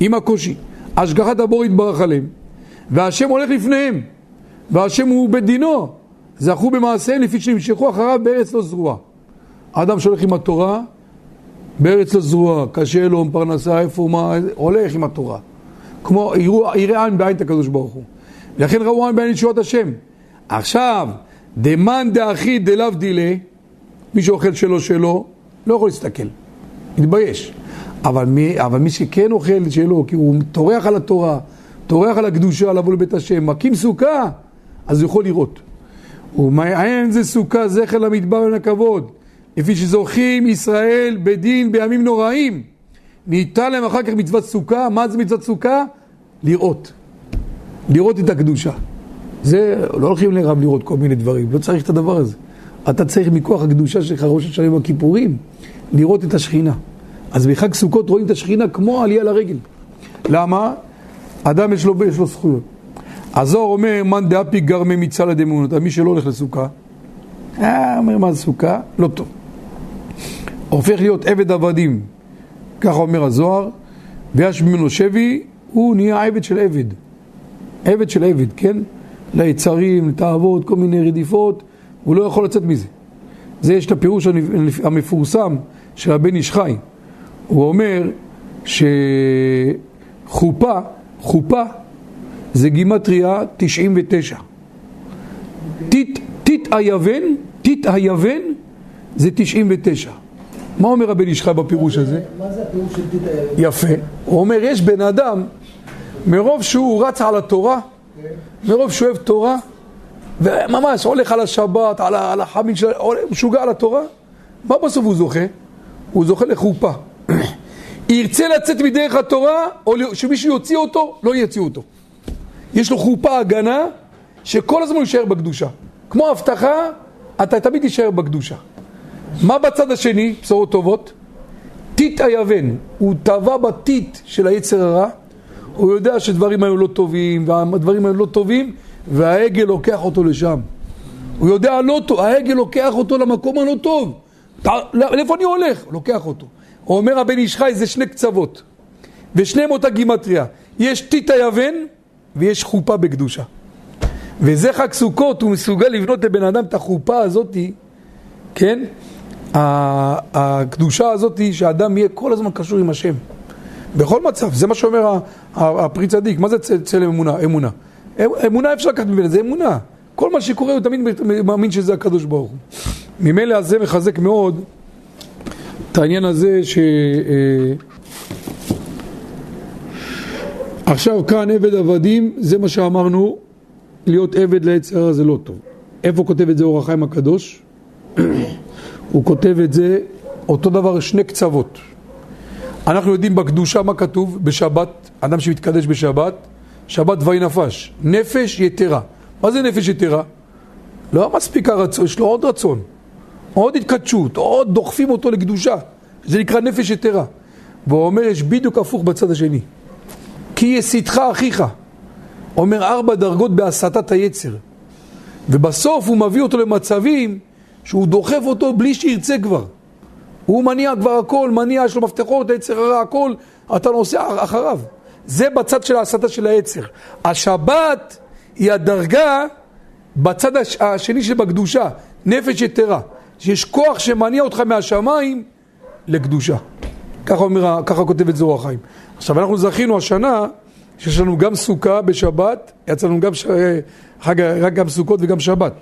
עם הקושי. השגחת הבור יתברך עליהם, והשם הולך לפניהם, והשם הוא בדינו, זכו במעשיהם לפי שנמשכו אחריו בארץ לא זרועה. האדם שהולך עם התורה, בארץ לא זרועה, קשה לו, פרנסה, איפה, מה, הולך עם התורה. כמו, יראה עין בעין את הקדוש ברוך הוא. לכן ראו עין בעין ישועת השם. עכשיו, דמאן דאחי דלאו דילה, מי שאוכל שלו שלו, לא יכול להסתכל, מתבייש. אבל מי, אבל מי שכן אוכל שלו, כי הוא טורח על התורה, טורח על הקדושה, לבוא לבית השם, מקים סוכה, אז הוא יכול לראות. ומעין זה סוכה זכר למדבר ולכבוד, לפי שזוכים ישראל בדין בימים נוראים. ניתן להם אחר כך מצוות סוכה, מה זה מצוות סוכה? לראות. לראות את הקדושה. זה, לא הולכים לרב לראות כל מיני דברים, לא צריך את הדבר הזה. אתה צריך מכוח הקדושה שלך, ראש השנה עם הכיפורים, לראות את השכינה. אז בחג סוכות רואים את השכינה כמו עלייה לרגל. למה? אדם יש לו, יש לו זכויות. הזוהר אומר, מאן דאפי גרמי מצלא דמונות, מי שלא הולך לסוכה, אה, אומר מה זה סוכה? לא טוב. הופך להיות עבד עבדים, ככה אומר הזוהר, ויש ממנו שבי, הוא נהיה עבד של עבד. עבד של עבד, כן? ליצרים, לתאוות, כל מיני רדיפות, הוא לא יכול לצאת מזה. זה יש את הפירוש המפורסם של הבן איש חי. הוא אומר שחופה, חופה זה גימטריה 99. טיט היוון, טיט היוון זה 99. מה אומר הבן איש חי בפירוש הזה? מה זה הפירוש של טיט היוון? יפה. הוא אומר, יש בן אדם, מרוב שהוא רץ על התורה, מרוב שהוא אוהב תורה, וממש הולך על השבת, על החמין של... משוגע על התורה, מה בסוף הוא זוכה? הוא זוכה לחופה. ירצה לצאת מדרך התורה, או שמישהו יוציא אותו, לא יוציאו אותו. יש לו חופה הגנה, שכל הזמן הוא יישאר בקדושה. כמו הבטחה, אתה תמיד תישאר בקדושה. מה בצד השני, בשורות טובות? טיט היוון, הוא טבע בטיט של היצר הרע, הוא יודע שדברים היו לא טובים, והדברים היו לא טובים, והעגל לוקח אותו לשם. הוא יודע לא טוב, העגל לוקח אותו למקום הלא טוב. לאיפה אני הולך? לוקח אותו. הוא אומר הבן איש חי זה שני קצוות, ושניהם אותה גימטריה. יש טיט היוון ויש חופה בקדושה. וזה חג סוכות, הוא מסוגל לבנות לבן אדם את החופה הזאתי, כן? הקדושה הזאתי שהאדם יהיה כל הזמן קשור עם השם. בכל מצב, זה מה שאומר הפרי צדיק, מה זה צלם אמונה? אמונה. אמונה אפשר לקחת ממנו, זה אמונה. כל מה שקורה הוא תמיד מאמין שזה הקדוש ברוך הוא. ממילא זה מחזק מאוד את העניין הזה ש... אה, עכשיו כאן עבד עבדים, זה מה שאמרנו, להיות עבד ליצר זה לא טוב. איפה כותב את זה אור החיים הקדוש? הוא כותב את זה אותו דבר, שני קצוות. אנחנו יודעים בקדושה מה כתוב בשבת, אדם שמתקדש בשבת, שבת דווי נפש, נפש יתרה. מה זה נפש יתרה? לא מספיק הרצון, יש לו עוד רצון. עוד התקדשות, עוד דוחפים אותו לקדושה. זה נקרא נפש יתרה. והוא אומר, יש בדיוק הפוך בצד השני. כי יסיתך אחיך. אומר ארבע דרגות בהסתת היצר. ובסוף הוא מביא אותו למצבים שהוא דוחף אותו בלי שירצה כבר. הוא מניע כבר הכל, מניע, יש לו מפתחות, היצר הרע, הכל, אתה נוסע אחריו. זה בצד של ההסתה של היצר. השבת היא הדרגה בצד השני שבקדושה, נפש יתרה. שיש כוח שמניע אותך מהשמיים לקדושה. ככה, אומר, ככה כותב את זוהר החיים. עכשיו אנחנו זכינו השנה שיש לנו גם סוכה בשבת, יצא לנו גם ש... חג, רק גם סוכות וגם שבת.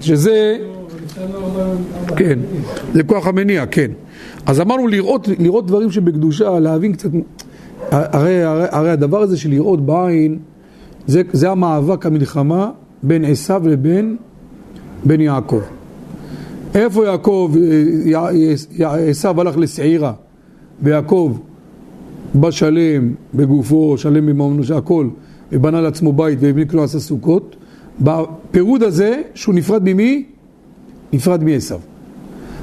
שזה... כן, זה כוח המניע, כן. אז אמרנו לראות, לראות דברים שבקדושה, להבין קצת... הרי, הרי, הרי הדבר הזה של לראות בעין, זה, זה המאבק, המלחמה בין עשיו לבין בין יעקב. איפה יעקב, עשיו הלך לשעירה, ויעקב בא שלם בגופו, שלם בממנו, שהכל, ובנה לעצמו בית והביא לו עשה סוכות, בפירוד הזה שהוא נפרד ממי? נפרד מעשיו.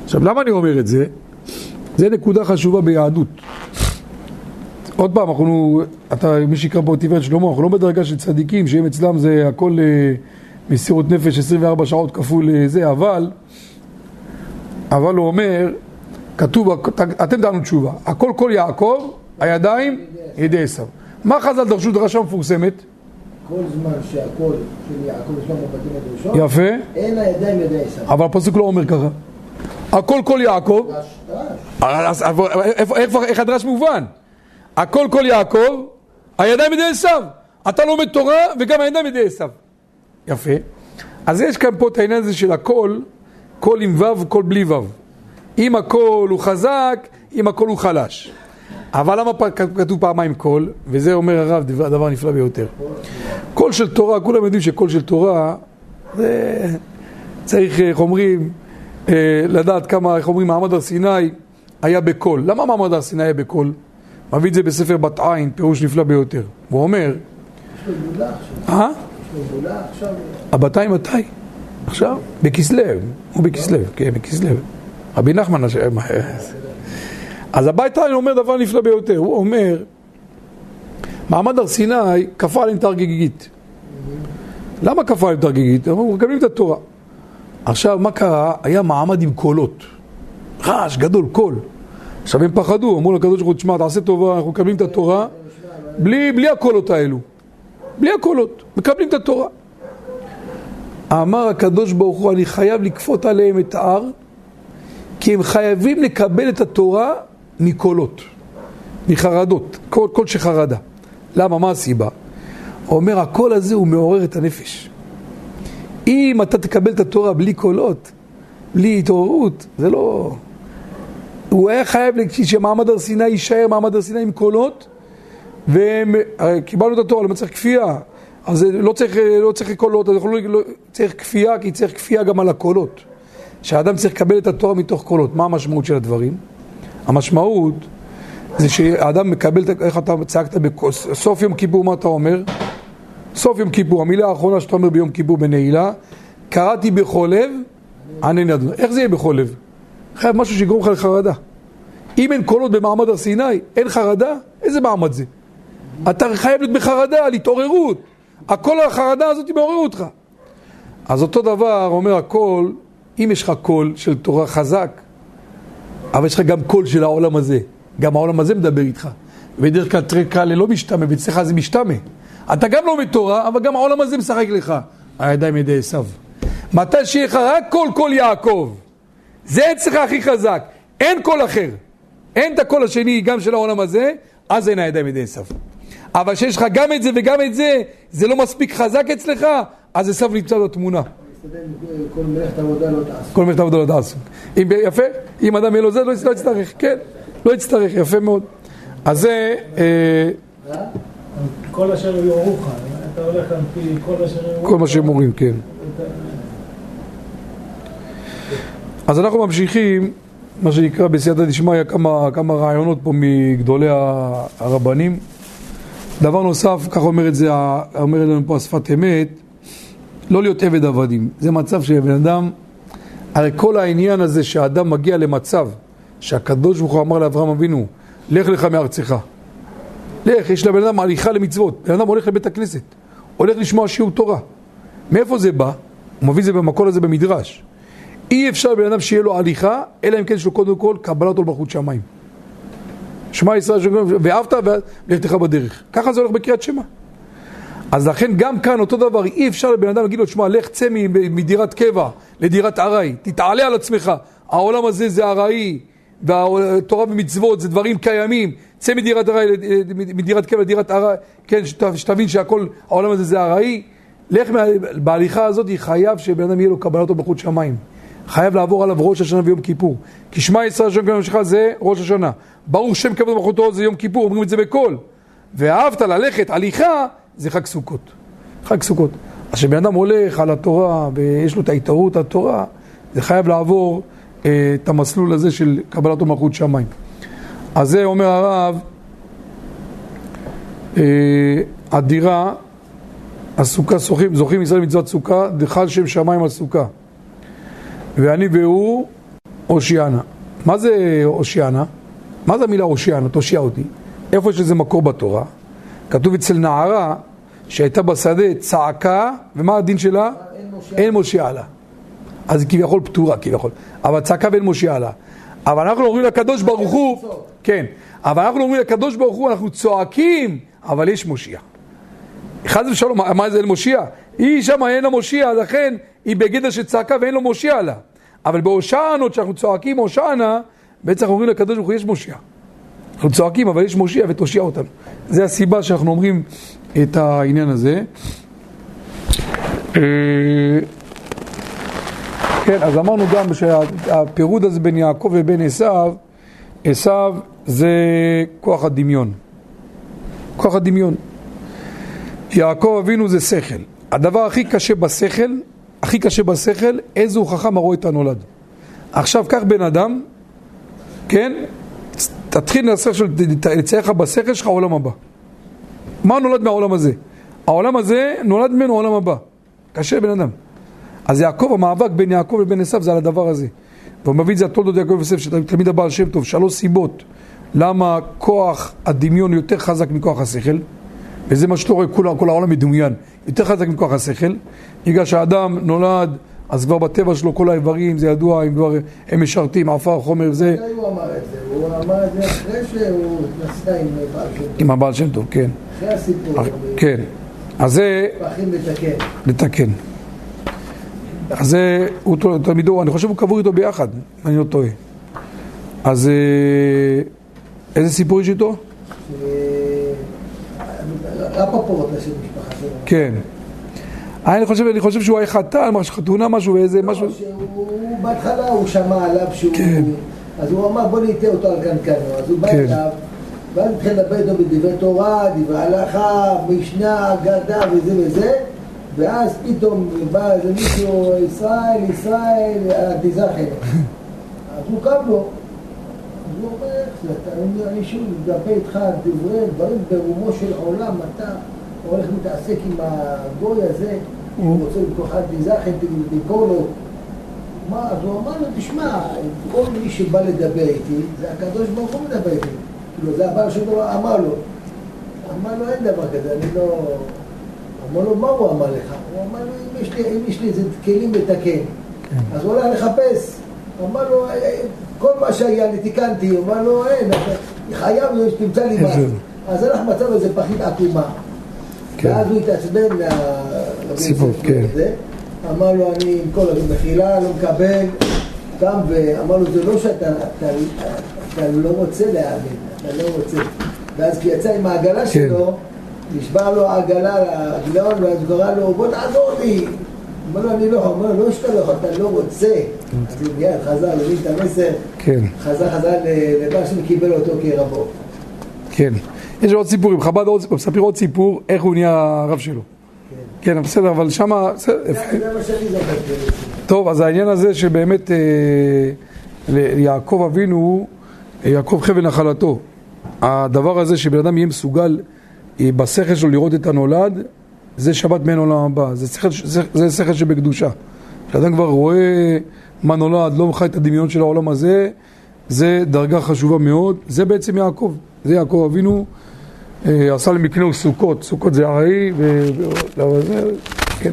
עכשיו למה אני אומר את זה? זה נקודה חשובה ביהדות. עוד פעם, אנחנו, אתה, מי שיקרא פה טבעת שלמה, אנחנו לא בדרגה של צדיקים, שהם אצלם זה הכל אה, מסירות נפש 24 שעות כפול אה, זה, אבל, אבל הוא אומר, כתוב, אתם דענו תשובה, הכל כל יעקב, הידיים ידי עשיו. מה חז"ל דרשו דרשה מפורסמת? כל זמן שהכל של יעקב יש לנו בתים הדרשות, יפה. אין הידיים ידי עשיו. אבל הפסוק לא אומר ככה. הקול קול יעקב, אז איך הדרש מובן? הקול קול יעקב, הידיים ידי עשיו. אתה לומד תורה וגם הידיים ידי עשיו. יפה. אז יש כאן פה את העניין הזה של הקול, קול עם וו, קול בלי וו. אם הקול הוא חזק, אם הקול הוא חלש. אבל למה כתוב פעמיים קול? וזה אומר הרב, דבר נפלא ביותר. קול של תורה, כולם יודעים שקול של תורה, זה צריך, איך אומרים, אה, לדעת כמה, איך אומרים, מעמד הר סיני היה בקול. למה מעמד הר סיני היה בקול? מביא את זה בספר בת עין, פירוש נפלא ביותר. הוא אומר... יש לו גאולה עכשיו. אה? יש לו גאולה עכשיו. הבתיים מתי? עכשיו? בכסלו, הוא בכסלו, כן, בכסלו. רבי נחמן, אז הבית העין אומר דבר נפלא ביותר, הוא אומר, מעמד הר סיני כפה עליהם את הר גיגית. למה כפה עליהם את הר גיגית? הם מקבלים את התורה. עכשיו, מה קרה? היה מעמד עם קולות. רעש גדול, קול. עכשיו הם פחדו, אמרו לקדוש ברוך הוא, תשמע, תעשה טובה, אנחנו מקבלים את התורה בלי, בלי הקולות האלו. בלי הקולות, מקבלים את התורה. אמר הקדוש ברוך הוא, אני חייב לכפות עליהם את ההר, כי הם חייבים לקבל את התורה מקולות, מחרדות, קול, קול של חרדה. למה? מה הסיבה? הוא אומר, הקול הזה הוא מעורר את הנפש. אם אתה תקבל את התורה בלי קולות, בלי התעוררות, זה לא... הוא היה חייב שמעמד הר סיני יישאר מעמד הר סיני עם קולות, וקיבלנו את התורה, למה צריך כפייה? אז לא צריך, לא צריך קולות, לא, לא, צריך כפייה, כי צריך כפייה גם על הקולות. שהאדם צריך לקבל את התורה מתוך קולות. מה המשמעות של הדברים? המשמעות זה שהאדם מקבל, איך אתה צעקת בסוף יום כיפור, מה אתה אומר? סוף יום כיפור, המילה האחרונה שאתה אומר ביום כיפור בנעילה, קראתי בכל לב, ענני אדוני. איך זה יהיה בכל לב? חייב משהו שיגרום לך לחרדה. אם אין קולות במעמד הר סיני, אין חרדה, איזה מעמד זה? אתה חייב להיות בחרדה, על התעוררות. הקול החרדה הזאת מעורר אותך. אז אותו דבר אומר הקול, אם יש לך קול של תורה חזק, אבל יש לך גם קול של העולם הזה. גם העולם הזה מדבר איתך. בדרך כלל תרי קלי לא משתמעי, ואצלך זה משתמע. אתה גם לומד תורה, אבל גם העולם הזה משחק לך. הידיים ידי עשיו. מתי שיהיה לך רק קול קול יעקב. זה אצלך הכי חזק. אין קול אחר. אין את הקול השני גם של העולם הזה, אז אין הידיים ידי עשיו. אבל כשיש לך גם את זה וגם את זה, זה לא מספיק חזק אצלך, אז עשיו נמצא בתמונה. כל מלאכת עבודה לא תעשו. כל מלאכת עבודה לא תעשו. יפה, אם אדם יהיה לו זה, לא, לא יצטרך, כן, לא יצטרך, יפה מאוד. אז זה... אה, כל אשר יורוך, אתה הולך על פי כל אשר יורוך. כל מה שהם אומרים, כן. אז אנחנו ממשיכים, מה שנקרא בסייעתא דשמיא, כמה, כמה רעיונות פה מגדולי הרבנים. דבר נוסף, כך אומר את זה, אומר לנו פה השפת אמת, לא להיות עבד עבדים. זה מצב שבן אדם, הרי כל העניין הזה שהאדם מגיע למצב שהקדוש ברוך הוא אמר לאברהם אבינו, לך לך מארצך. לך, יש לבן אדם הליכה למצוות. בן אדם הולך לבית הכנסת, הולך לשמוע שיעור תורה. מאיפה זה בא? הוא מביא את זה במקור הזה במדרש. אי אפשר לבן אדם שיהיה לו הליכה, אלא אם כן יש לו קודם כל קבלת מלכות שמיים. שמע ישראל, ואהבת ולכתך בדרך. ככה זה הולך בקריאת שמע. אז לכן גם כאן אותו דבר, אי אפשר לבן אדם להגיד לו, שמע, לך צא מדירת קבע לדירת ארעי, תתעלה על עצמך, העולם הזה זה ארעי, והתורה ומצוות זה דברים קיימים, צא מדירת ארעי, מדירת קבע לדירת ארעי, כן, שתבין שהכל, העולם הזה זה ארעי, לך בהליכה הזאת, חייב שבן אדם יהיה לו קבלתו בחוץ שמיים. חייב לעבור עליו ראש השנה ויום כיפור. כי שמע ישראל השם כבוד שלך זה ראש השנה. ברוך שם כבוד מלכותו זה יום כיפור, אומרים את זה בקול. ואהבת ללכת, הליכה, זה חג סוכות. חג סוכות. אז כשבן אדם הולך על התורה ויש לו את ההתערות התורה, זה חייב לעבור אה, את המסלול הזה של קבלתו מלכות שמיים. אז זה אומר הרב, אה, הדירה, הסוכה זוכים, זוכים ישראל מצוות סוכה, דחל שם שמיים על סוכה. ואני והוא אושיאנה. מה זה אושיאנה? מה זה המילה אושיאנה? תושיע אותי. איפה יש לזה מקור בתורה? כתוב אצל נערה שהייתה בשדה צעקה, ומה הדין שלה? אין מושיע לה. אז היא כביכול פטורה כביכול. אבל צעקה ואין מושיע לה. אבל אנחנו אומרים לקדוש ברוך הוא, כן, אבל אנחנו אומרים לקדוש ברוך הוא, אנחנו צועקים, אבל יש מושיע. חס ושלום, מה זה אין מושיע? היא שם אין לה מושיע, לכן היא בגדר שצעקה ואין לו מושיע לה. אבל בהושענות, שאנחנו צועקים הושענה, בעצם אנחנו אומרים לקדוש ברוך הוא, יש מושיע. אנחנו צועקים, אבל יש מושיע ותושיע אותנו. זה הסיבה שאנחנו אומרים את העניין הזה. אה, כן, אז אמרנו גם שהפירוד הזה בין יעקב ובין עשיו, עשיו זה כוח הדמיון. כוח הדמיון. יעקב אבינו זה שכל. הדבר הכי קשה בשכל, הכי קשה בשכל, איזה הוא חכם הרואה את הנולד. עכשיו קח בן אדם, כן? תתחיל לצייר לך בשכל שלך עולם הבא. מה נולד מהעולם הזה? העולם הזה נולד ממנו העולם הבא. קשה בן אדם. אז יעקב, המאבק בין יעקב לבין עשיו זה על הדבר הזה. והוא מביא את זה על תולדות יעקב ויוסף, שתמיד הבעל שם טוב, שלוש סיבות למה כוח הדמיון יותר חזק מכוח השכל, וזה מה שאתה רואה, כל, כל העולם מדומיין, יותר חזק מכוח השכל, בגלל שהאדם נולד, אז כבר בטבע שלו כל האיברים, זה ידוע, הם כבר, הם משרתים, עפר, חומר, זה... הוא אמר את זה? הוא אמר את זה אחרי שהוא התנסה עם בעל שם טוב. עם הבעל שם טוב, כן. אחרי הסיפור. כן. אז זה... לתקן. לתקן. אז זה, הוא תלמידו, אני חושב הוא קבור איתו ביחד, אם אני לא טועה. אז אה, איזה סיפור יש איתו? רפפורט לשם משפחה שלו. כן. אני חושב, אני חושב שהוא היה חתן, משהו, חתונה משהו, ואיזה משהו... לא, שהוא בהתחלה הוא שמע עליו שהוא... כן. אז הוא אמר בוא ניתן אותו על קנקנו. אז הוא בא כן. אליו, ואז התחיל לדבר איתו בדברי תורה, דברי הלכה, משנה, אגדה וזה וזה, ואז פתאום בא איזה מישהו, ישראל, ישראל, תיזכר. אז הוא קם לו. הוא אומר, איך זה, אתה אומר, אני שוב מדבר איתך דברי, דברים ברומו של עולם, אתה הולך להתעסק עם הגוי הזה, הוא רוצה למכור לך תיזכר, תמכור לו. מה, אז הוא אמר לו, תשמע, כל מי שבא לדבר איתי, זה הקדוש ברוך הוא מדבר איתי. כאילו, זה הבעל שלו אמר לו. אמר לו, אין דבר כזה, אני לא... אמר לו, מה הוא אמר לך? הוא אמר לו, אם יש לי, אם יש לי איזה כלים לתקן. אז הוא הלך לחפש. אמר לו, "אה, כל מה שהיה לי תיקנתי. הוא אמר לו, אין, חייב שתמצא לי משהו. אז הלך לו איזה פחית עקומה. כן. ואז הוא התעצבן מה... סיפור, לבן כן. אמר לו, אני עם כל הזמן מחילה, לא מקבל. קם ואמר לו, זה לא שאתה אתה, אתה לא רוצה להאמין, אתה לא רוצה. ואז כי יצא עם העגלה כן. שלו, נשבר לו העגלה, העגלון, ואז קרא לו, בוא תעזור לי. אמר לו, אני לא, אומר לו, לא שאתה לא אתה לא רוצה. אז הוא מיד חזר, הבין את המסר, כן, חזר חזר ל- לבא שקיבל אותו כרבו. כן. יש עוד סיפורים, חב"ד עוד, מספר עוד סיפור, איך הוא נהיה הרב שלו. כן, בסדר, אבל שמה... זה מה שאני זוכר. טוב, אז העניין הזה שבאמת אה, ליעקב אבינו, אה, יעקב חבל נחלתו, הדבר הזה שבן אדם יהיה מסוגל אה, בשכל שלו לראות את הנולד, זה שבת מעין עולם הבא, זה שכל, שבקדושה. כשאדם כבר רואה מה נולד, לא חי את הדמיון של העולם הזה, זה דרגה חשובה מאוד, זה בעצם יעקב, זה יעקב אבינו אה, עשה למקנהו סוכות, סוכות זה ארעי, ו... כן.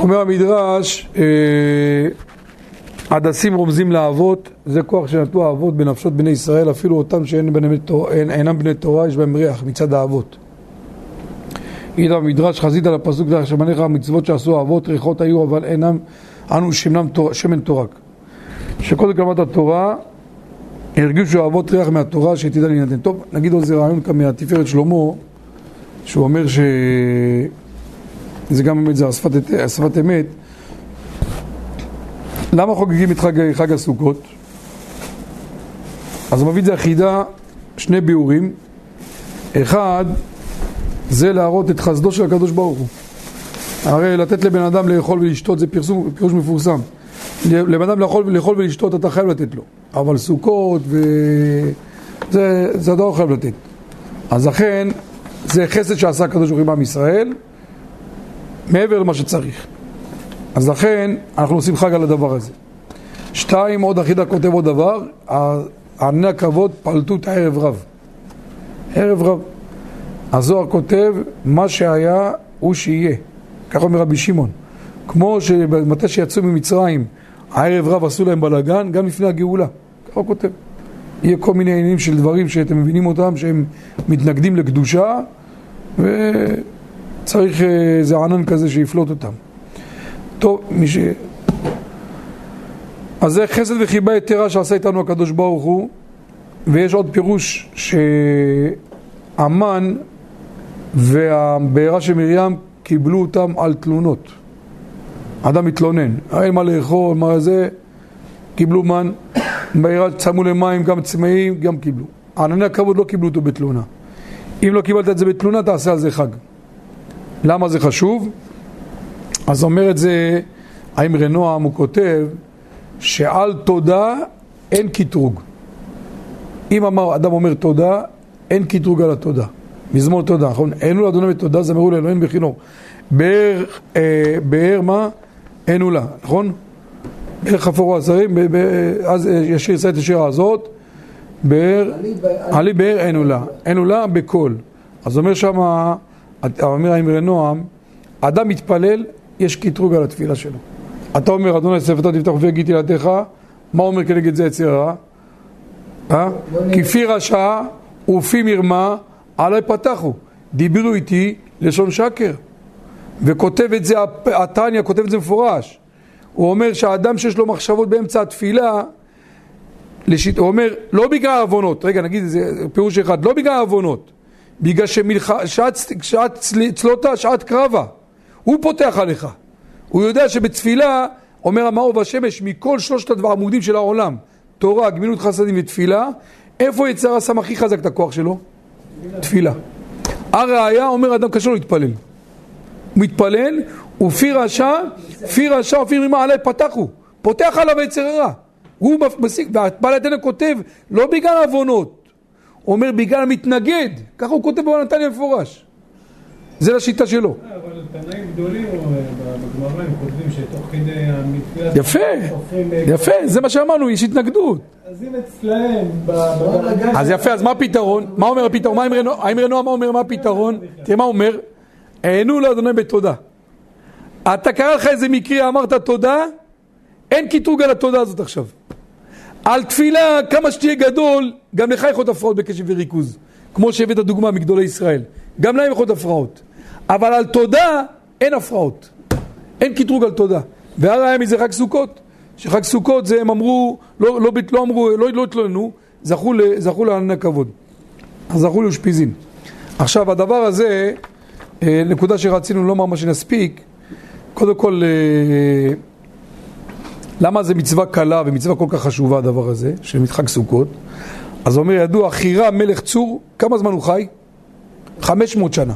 אומר המדרש, אה, הדסים רומזים לאבות, זה כוח שנתנו האבות בנפשות בני ישראל, אפילו אותם שאינם בני תורה, יש בהם ריח מצד האבות. ידע במדרש חזית על הפסוק דרך שמניך המצוות שעשו האבות ריחות היו אבל אינם אנו שמנם תור, שמן תורק שקודם קלמת התורה הרגישו האבות ריח מהתורה שתדע להינתן טוב נגיד עוד איזה רעיון כאן מהתפארת שלמה שהוא אומר ש... זה גם באמת, זה השפת אמת למה חוגגים את חג, חג הסוכות? אז הוא מביא את זה החידה שני ביאורים אחד זה להראות את חסדו של הקדוש ברוך הוא. הרי לתת לבן אדם לאכול ולשתות זה פרסום, פירוש מפורסם. לבן אדם לאכול, לאכול ולשתות אתה חייב לתת לו, אבל סוכות ו... זה, זה אתה לא חייב לתת. אז לכן, זה חסד שעשה הקדוש ברוך הוא עם עם ישראל, מעבר למה שצריך. אז לכן, אנחנו עושים חג על הדבר הזה. שתיים, עוד אחידה כותב עוד דבר, ענני הכבוד פלטו את הערב רב. ערב רב. הזוהר כותב, מה שהיה הוא שיהיה. ככה אומר רבי שמעון. כמו שמתי שיצאו ממצרים, הערב רב עשו להם בלאגן, גם לפני הגאולה. ככה הוא כותב. יהיה כל מיני עניינים של דברים שאתם מבינים אותם, שהם מתנגדים לקדושה, וצריך איזה ענן כזה שיפלוט אותם. טוב, מי ש... אז זה חסד וחיבה יתרה שעשה איתנו הקדוש ברוך הוא, ויש עוד פירוש שהמן והבעירה של מרים קיבלו אותם על תלונות. אדם מתלונן, אין מה לאכול, מה זה, קיבלו מן, בעירה צמו למים, גם צמאים, גם קיבלו. ענני הכבוד לא קיבלו אותו בתלונה. אם לא קיבלת את זה בתלונה, תעשה על זה חג. למה זה חשוב? אז אומר את זה האמרי נועם, הוא כותב שעל תודה אין קטרוג. אם אמר, אדם אומר תודה, אין קטרוג על התודה. מזמור תודה, נכון? ענו לאדוני בתודה, זמרו לאלוהים בחינוך. באר, אה, באר מה? ענו לה, נכון? באר חפורו השרים, אז אה, ישיר יצא את השירה הזאת, באר, עלי באר ענו לה, ענו לה בקול. אז אומר שם, אומר האמרי נועם, אדם מתפלל, יש קטרוג על התפילה שלו. אתה אומר, אדוני שפתו תפתח ויגיד תהילתך, מה אומר כנגד זה יציר הרע? אה? כפי רשע ופי מרמה עלי פתחו, דיברו איתי לשון שקר. וכותב את זה, התניא כותב את זה מפורש. הוא אומר שהאדם שיש לו מחשבות באמצע התפילה, לשיט, הוא אומר, לא בגלל עוונות, רגע נגיד איזה פירוש אחד, לא בגלל עוונות, בגלל שעת צלותה, שעת קרבה, הוא פותח עליך. הוא יודע שבתפילה, אומר המאור והשמש, מכל שלושת העמודים של העולם, תורה, גמילות חסדים ותפילה, איפה יצר הסם הכי חזק את הכוח שלו? תפילה. הראיה אומר אדם קשה לו להתפלל. הוא מתפלל, ופי רשע, פי רשע ופי רימה עלי פתחו. פותח עליו יצר הרע. הוא והבעל התנא כותב, לא בגלל עוונות, הוא אומר בגלל המתנגד, ככה הוא כותב בנתניה מפורש. זה לשיטה שלו. אה, אבל תנאים גדולים אה, בגמרא הם כותבים שתוך כדי המתווה... יפה, יפה, זה מה שאמרנו, יש התנגדות. אז אם אצלהם... אז יפה, אז מה הפתרון? מה אומר הפתרון? האמרי נועה מה אומר? מה הפתרון? תראה מה אומר? הענו לאדוני בתודה. אתה קרא לך איזה מקרה, אמרת תודה, אין קטרוג על התודה הזאת עכשיו. על תפילה, כמה שתהיה גדול, גם לך יכולות הפרעות בקשב וריכוז. כמו שהבאת דוגמה מגדולי ישראל. גם להם יכולות הפרעות. אבל על תודה אין הפרעות. אין קטרוג על תודה. והראיה מזה חג סוכות. שחג סוכות זה הם אמרו, לא, לא, לא אמרו, לא, לא התלוננו, זכו, זכו לענני כבוד. זכו לאושפיזין. עכשיו הדבר הזה, אה, נקודה שרצינו לומר מה שנספיק, קודם כל, אה, למה זה מצווה קלה ומצווה כל כך חשובה הדבר הזה, של מתחג סוכות? אז אומר ידוע, חירה מלך צור, כמה זמן הוא חי? 500 שנה.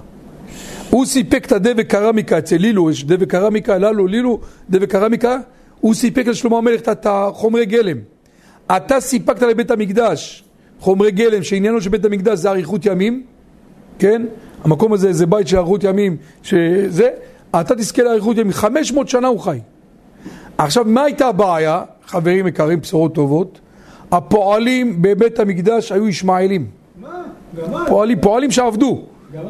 הוא סיפק את הדבק קרמיקה אצל לילו, יש דבק קרמיקה, ללו, לילו, דבק קרמיקה, הוא סיפק לשלמה המלך את החומרי גלם. אתה סיפקת לבית המקדש חומרי גלם שעניינו של בית המקדש זה אריכות ימים, כן? המקום הזה זה בית של אריכות ימים, שזה, אתה תזכה לאריכות ימים, 500 שנה הוא חי. עכשיו, מה הייתה הבעיה? חברים יקרים, בשורות טובות. הפועלים בבית המקדש היו ישמעאלים. מה? פועלים, פועלים שעבדו.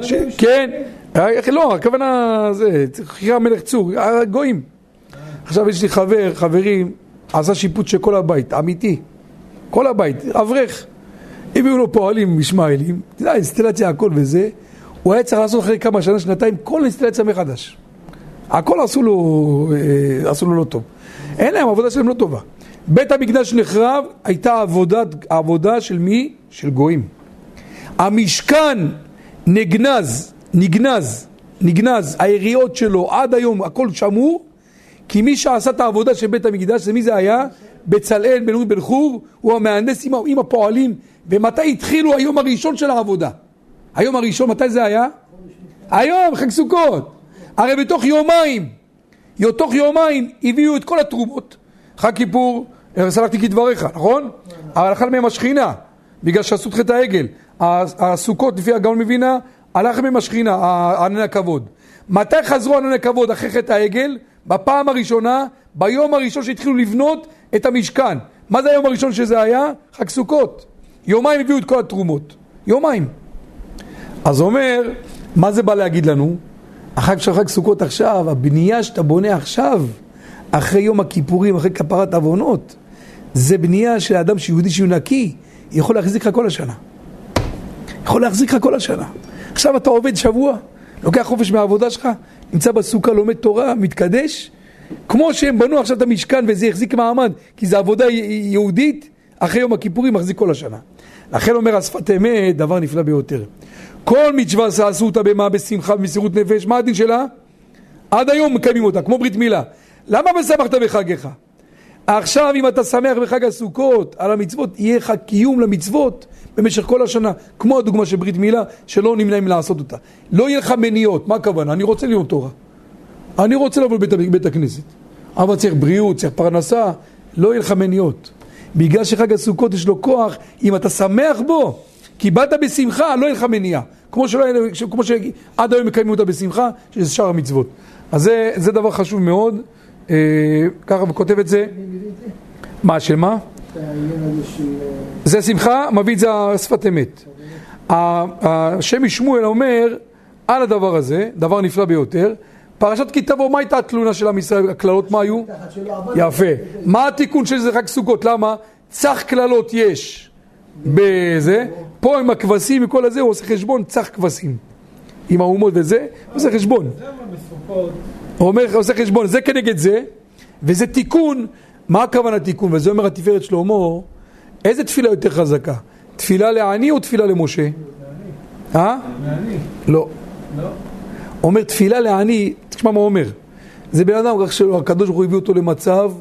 ש- כן, אה, לא, הכוונה זה, חיי המלך צור, הגויים. עכשיו יש לי חבר, חברים, עשה שיפוץ של כל הבית, אמיתי. כל הבית, אברך. הביאו לו פועלים ישמעאלים, יודע, אינסטלציה הכל וזה, הוא היה צריך לעשות אחרי כמה שנה, שנתיים, כל אינסטלציה מחדש. הכל עשו לו, אה, עשו לו לא טוב. אין להם, העבודה שלהם לא טובה. בית המקדש נחרב, הייתה עבודת, עבודה של מי? של גויים. המשכן נגנז, נגנז, נגנז, היריות שלו עד היום הכל שמור, כי מי שעשה את העבודה של בית המקדש, זה מי זה היה? בצלאל בן אורי בן חור, הוא המהנדס עם, עם הפועלים, ומתי התחילו היום הראשון של העבודה? היום הראשון, מתי זה היה? היום, חג סוכות. הרי בתוך יומיים, תוך יומיים הביאו את כל התרומות. חג כיפור, אה, סלחתי כדבריך, נכון? אבל אכל מהם השכינה, בגלל שעשו את חטא העגל. הסוכות, לפי הגאון מבינה, הלך מהם השכינה, ענני הכבוד. מתי חזרו ענני הכבוד אחרי חטא העגל? בפעם הראשונה, ביום הראשון שהתחילו לבנות את המשכן. מה זה היום הראשון שזה היה? חג סוכות. יומיים הביאו את כל התרומות. יומיים. אז אומר, מה זה בא להגיד לנו? החג של חג סוכות עכשיו, הבנייה שאתה בונה עכשיו, אחרי יום הכיפורים, אחרי כפרת עוונות, זה בנייה של אדם שיהודי שהוא נקי, יכול להחזיק לך כל השנה. יכול להחזיק לך כל השנה. עכשיו אתה עובד שבוע, לוקח חופש מהעבודה שלך, נמצא בסוכה, לומד תורה, מתקדש, כמו שהם בנו עכשיו את המשכן וזה החזיק מעמד, כי זו עבודה יהודית, אחרי יום הכיפורים מחזיק כל השנה. לכן אומר השפת אמת, דבר נפלא ביותר. כל מצווה שעשו אותה במה, בשמחה, במסירות נפש, מה הדין שלה? עד היום מקיימים אותה, כמו ברית מילה. למה ושמחת בחגיך? עכשיו אם אתה שמח בחג הסוכות על המצוות, יהיה לך קיום למצוות במשך כל השנה, כמו הדוגמה של ברית מילה, שלא נמנעים לעשות אותה. לא יהיה לך מניעות, מה הכוונה? אני רוצה ללמוד תורה. אני רוצה לבוא לבית בית הכנסת. אבל צריך בריאות, צריך פרנסה, לא יהיה לך מניעות. בגלל שחג הסוכות יש לו כוח, אם אתה שמח בו, קיבלת בשמחה, לא יהיה לך מניעה. כמו, שלא, כמו שעד היום מקיימים אותה בשמחה, שזה שאר המצוות. אז זה, זה דבר חשוב מאוד. אה, ככה זה. אני מביא את זה, מה, של מה? זה שמחה, מביא את זה השפת אמת. השם משמואל אומר על הדבר הזה, דבר נפלא ביותר, פרשת כי תבוא, מה הייתה התלונה של עם ישראל, הקללות מה היו? יפה. מה התיקון של זה חג סוכות? למה? צח קללות יש בזה, פה עם הכבשים וכל הזה, הוא עושה חשבון צח כבשים. עם האומות וזה, הוא עושה חשבון. למה בסוכות? הוא אומר, עושה חשבון, זה כנגד זה, וזה תיקון, מה הכוונה תיקון? וזה אומר התפארת שלמה, איזה תפילה יותר חזקה? תפילה לעני או תפילה למשה? אה? מעני. לא. לא? אומר תפילה לעני, תשמע מה הוא אומר. זה בן אדם, רק שהקדוש ברוך הוא הביא אותו למצב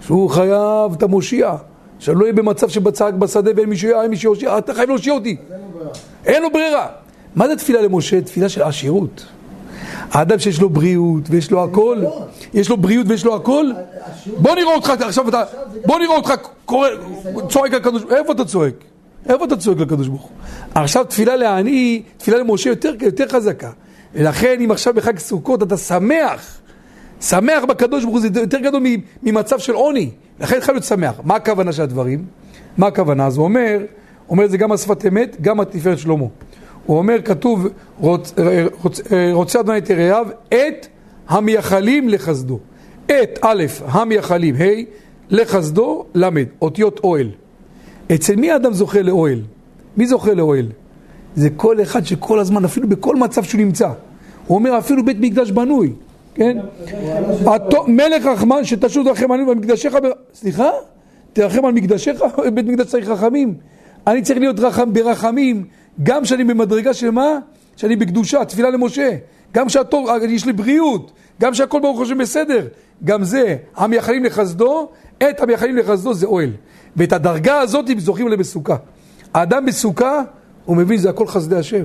שהוא חייב את המושיע. שלא יהיה במצב שבצעק בשדה ואין מי שיהיה, אין מי שיושיע, אתה חייב להושיע אותי. אין לו ברירה. אין לו ברירה. מה זה תפילה למשה? תפילה של עשירות. האדם שיש לו בריאות ויש לו הכל, יש לו בריאות ויש לו הכל, בוא נראה אותך עכשיו אתה, בוא נראה אותך צועק לקדוש ברוך איפה אתה צועק? איפה אתה צועק לקדוש ברוך הוא? עכשיו תפילה לעני, תפילה למשה יותר, יותר חזקה. ולכן אם עכשיו בחג סוכות אתה שמח, שמח בקדוש ברוך הוא זה יותר גדול ממצב של עוני, לכן חייב להיות שמח. מה הכוונה של הדברים? מה הכוונה? אז הוא אומר, אומר את זה גם השפת אמת, גם התפארת שלמה. הוא אומר, כתוב, רוצ, רוצ, רוצה אדוני את יראיו, את המייחלים לחסדו. את, א', המייחלים, ה', לחסדו, ל', אותיות אוהל. אצל מי האדם זוכה לאוהל? מי זוכה לאוהל? זה כל אחד שכל הזמן, אפילו בכל מצב שהוא נמצא. הוא אומר, אפילו בית מקדש בנוי, כן? מלך רחמן שתשוב רחמנים במקדשך, ב... סליחה? תרחם על מקדשך? בית מקדש צריך רחמים. אני צריך להיות ברחמים, גם כשאני במדרגה של מה? שאני בקדושה, תפילה למשה. גם כשהתור, יש לי בריאות, גם שהכל ברוך השם בסדר. גם זה, המייחלים לחסדו, את המייחלים לחסדו זה אוהל. ואת הדרגה הזאת הם זוכים לבסוכה. האדם בסוכה, הוא מבין, זה הכל חסדי השם.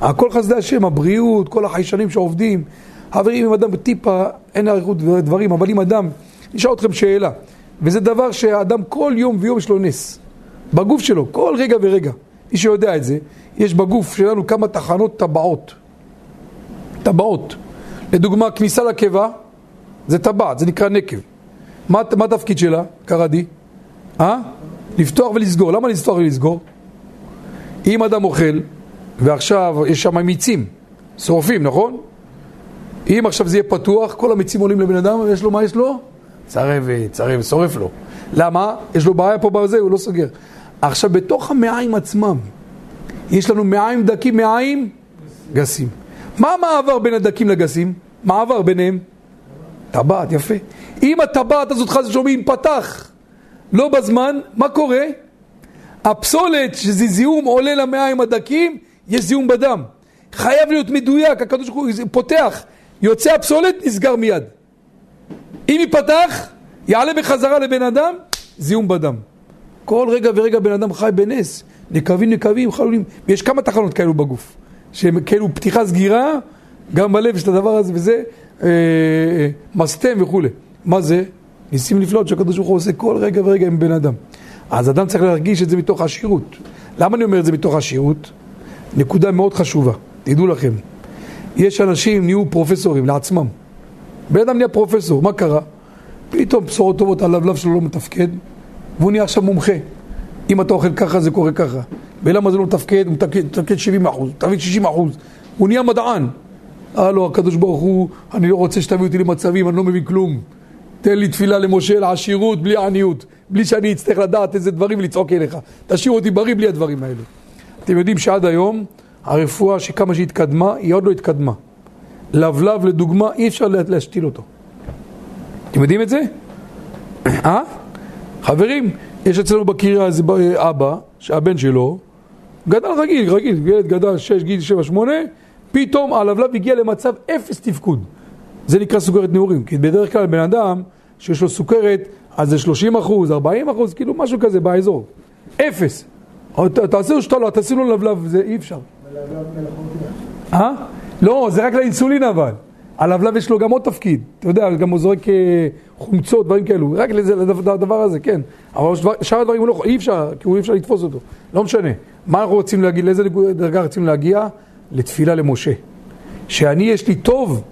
הכל חסדי השם, הבריאות, כל החיישנים שעובדים. חברים, אם אדם טיפה, אין אריכות דברים, אבל אם אדם, נשאל אתכם שאלה, וזה דבר שהאדם כל יום ויום יש לו נס. בגוף שלו, כל רגע ורגע. מי שיודע את זה, יש בגוף שלנו כמה תחנות טבעות. טבעות. לדוגמה, כניסה לקיבה, זה טבעת, זה נקרא נקב. מה, מה התפקיד שלה, כרדי? אה? לפתוח ולסגור. למה לפתוח ולסגור? אם אדם אוכל, ועכשיו יש שם מיצים, שורפים, נכון? אם עכשיו זה יהיה פתוח, כל המיצים עולים לבן אדם, ויש לו, מה יש לו? צרבת, צרבת, שורף לו. למה? יש לו בעיה פה בזה, הוא לא סוגר. עכשיו, בתוך המעיים עצמם, יש לנו מעיים דקים, מעיים גסים. מה המעבר בין הדקים לגסים? מעבר ביניהם? טבעת, יפה. אם הטבעת הזאת חס ושלום פתח לא בזמן, מה קורה? הפסולת, שזה זיהום עולה למעיים הדקים, יש זיהום בדם. חייב להיות מדויק, הקדוש ברוך הוא פותח, יוצא הפסולת, נסגר מיד. אם ייפתח, יעלה בחזרה לבן אדם, זיהום בדם. כל רגע ורגע בן אדם חי בנס, נקבים נקבים, חלולים, ויש כמה תחנות כאלו בגוף, שהם כאילו פתיחה סגירה, גם בלב יש את הדבר הזה וזה, אה, אה, מסתם וכולי. מה זה? ניסים נפלאות שהקדוש ברוך הוא עושה כל רגע ורגע עם בן אדם. אז אדם צריך להרגיש את זה מתוך עשירות. למה אני אומר את זה מתוך עשירות? נקודה מאוד חשובה, תדעו לכם. יש אנשים נהיו פרופסורים לעצמם. בן אדם נהיה פרופסור, מה קרה? פתאום בשורות טובות, הלבלב שלו לא מתפקד, והוא נהיה עכשיו מומחה. אם אתה אוכל ככה, זה קורה ככה. ולמה זה לא מתפקד? הוא מתפקד 70 אחוז, תביא 60 אחוז. הוא נהיה מדען. הלו, הקדוש ברוך הוא, אני לא רוצה שתביא אותי למצבים, אני לא מבין כלום. תן לי תפילה למשה לעשירות בלי עניות, בלי שאני אצטרך לדעת איזה דברים לצעוק אליך. תשאיר אותי בריא בלי הדברים האלה. אתם יודעים שעד היום הרפואה שכמה שהתקדמה, היא עוד לא התקדמה. לבלב לדוגמה, אי אפשר להשתיל אותו. אתם יודעים את זה? אה? חברים, יש אצלנו בקריה איזה אבא, שהבן שלו גדל רגיל, רגיל, ילד גדל 6, גיל 7, 8, פתאום הלבלב הגיע למצב אפס תפקוד. זה נקרא סוכרת נעורים, כי בדרך כלל בן אדם שיש לו סוכרת, אז זה 30 אחוז, 40 אחוז, כאילו משהו כזה באזור. אפס. תעשו לו שתולה, תעשו לו לבלב, זה אי אפשר. אה? לא, זה רק לאינסולין אבל. הלבלב יש לו גם עוד תפקיד, אתה יודע, גם הוא זורק אה, חומצות, דברים כאלו, רק לזה, לדבר הזה, כן. אבל שאר הדברים הוא לא, אי אפשר, כי הוא אי אפשר לתפוס אותו. לא משנה. מה אנחנו רוצים להגיד, לאיזה דרגה רוצים להגיע? לתפילה למשה. שאני, יש לי טוב,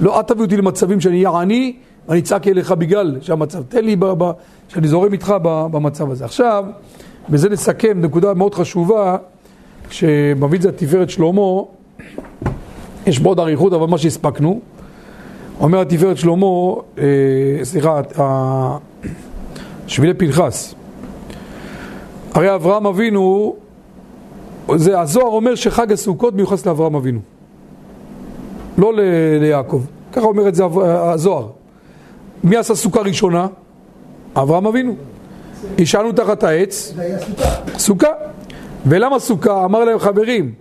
לא, אל תביא אותי למצבים שאני אהיה עני, ואני אצעק אליך בגלל שהמצב, תן לי, ב, ב, שאני זורם איתך במצב הזה. עכשיו, בזה נסכם נקודה מאוד חשובה, שמביא את זה התפארת שלמה, יש בו עוד אריכות, אבל מה שהספקנו, אומר התפארת שלמה, אה, סליחה, שבילי פנחס. הרי אברהם אבינו, זה, הזוהר אומר שחג הסוכות מיוחס לאברהם אבינו, לא ל, ליעקב. ככה אומר את זה הזוהר. מי עשה סוכה ראשונה? אברהם אבינו. השענו תחת העץ. סוכה. ולמה סוכה? אמר להם חברים,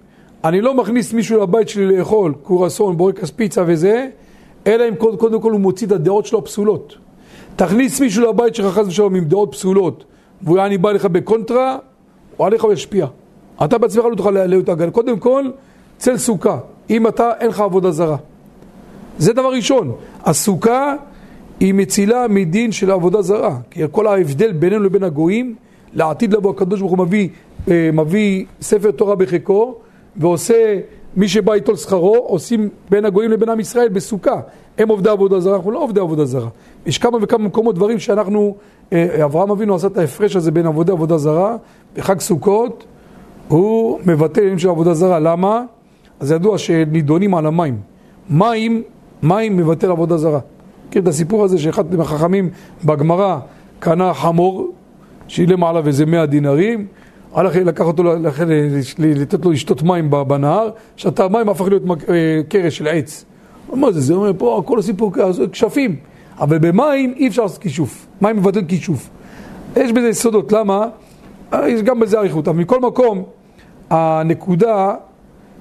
אני לא מכניס מישהו לבית שלי לאכול קורסון, בורקס פיצה וזה, אלא אם קודם, קודם כל הוא מוציא את הדעות שלו הפסולות. תכניס מישהו לבית שלך חס ושלום עם דעות פסולות, והוא יעני בא לך בקונטרה, הוא עליך וישפיע. אתה בעצמך לא תוכל להיות הגל. קודם כל, צל סוכה. אם אתה, אין לך עבודה זרה. זה דבר ראשון. הסוכה היא מצילה מדין של עבודה זרה. כי כל ההבדל בינינו לבין הגויים, לעתיד לבוא הקדוש ברוך הוא מביא, אה, מביא ספר תורה בחיקו, ועושה, מי שבא איתו לשכרו, עושים בין הגויים לבין עם ישראל בסוכה. הם עובדי עבודה זרה, אנחנו לא עובדי עבודה זרה. יש כמה וכמה מקומות דברים שאנחנו, אה, אברהם אבינו עשה את ההפרש הזה בין עבודי עבודה זרה, בחג סוכות הוא מבטא עניינים של עבודה זרה. למה? אז ידוע שנידונים על המים. מים, מים מבטל עבודה זרה. מכיר את הסיפור הזה שאחד מהחכמים בגמרא קנה חמור, שילם עליו איזה מאה דינרים, הלך לקח אותו, לתת לו לשתות מים בנהר, שתה מים הפך להיות אה, קרש של עץ. מה זה? זה אומר פה כל הסיפור כשפים. אבל במים אי אפשר לעשות כישוף. מים מבטל כישוף. יש בזה יסודות, למה? אה, יש גם בזה אריכות. אבל מכל מקום, הנקודה,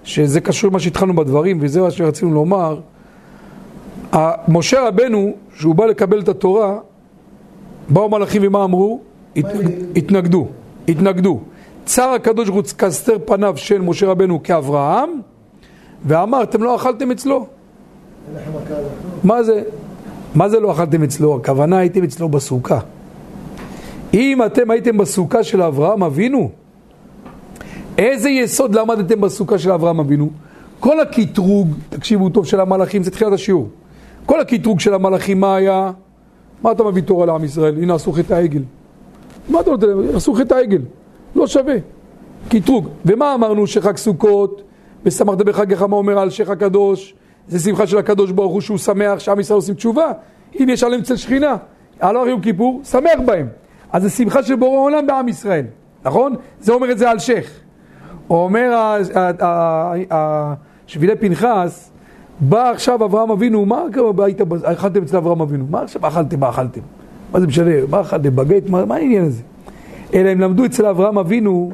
שזה קשור למה שהתחלנו בדברים, וזה מה שרצינו לומר, משה רבנו, שהוא בא לקבל את התורה, באו מלאכים ומה אמרו? התנגדו, התנגדו. צר הקדוש ברוך הוא כסתר פניו של משה רבנו כאברהם, ואמר, אתם לא אכלתם אצלו. מה זה? מה זה לא אכלתם אצלו? הכוונה הייתם אצלו בסוכה. אם אתם הייתם בסוכה של אברהם אבינו, איזה יסוד למדתם בסוכה של אברהם אבינו? כל הקטרוג, תקשיבו טוב, של המלאכים, זה תחילת השיעור. כל הקטרוג של המלאכים, מה היה? מה אתה מביא תורה לעם ישראל? הנה עשו חטא העגל. מה אתה נותן להם? עשו חטא העגל. לא שווה. קטרוג. ומה אמרנו שחג סוכות, ושמחת בחגיך, מה אומר על שייח הקדוש? זה שמחה של הקדוש ברוך הוא שהוא שמח שעם ישראל עושים תשובה. הנה יש עליהם אצל שכינה. הלוך יום כיפור, שמח בהם. אז זה שמחה של בורא עולם בעם ישראל, נכון? זה אומר את זה על שייח. אומר שבילי פנחס, בא עכשיו אברהם אבינו, מה היית, אכלתם אצל אברהם אבינו? מה עכשיו אכלתם, מה אכלתם? מה זה משנה? מה אכלתם? בגט? מה העניין הזה? אלא הם למדו אצל אברהם אבינו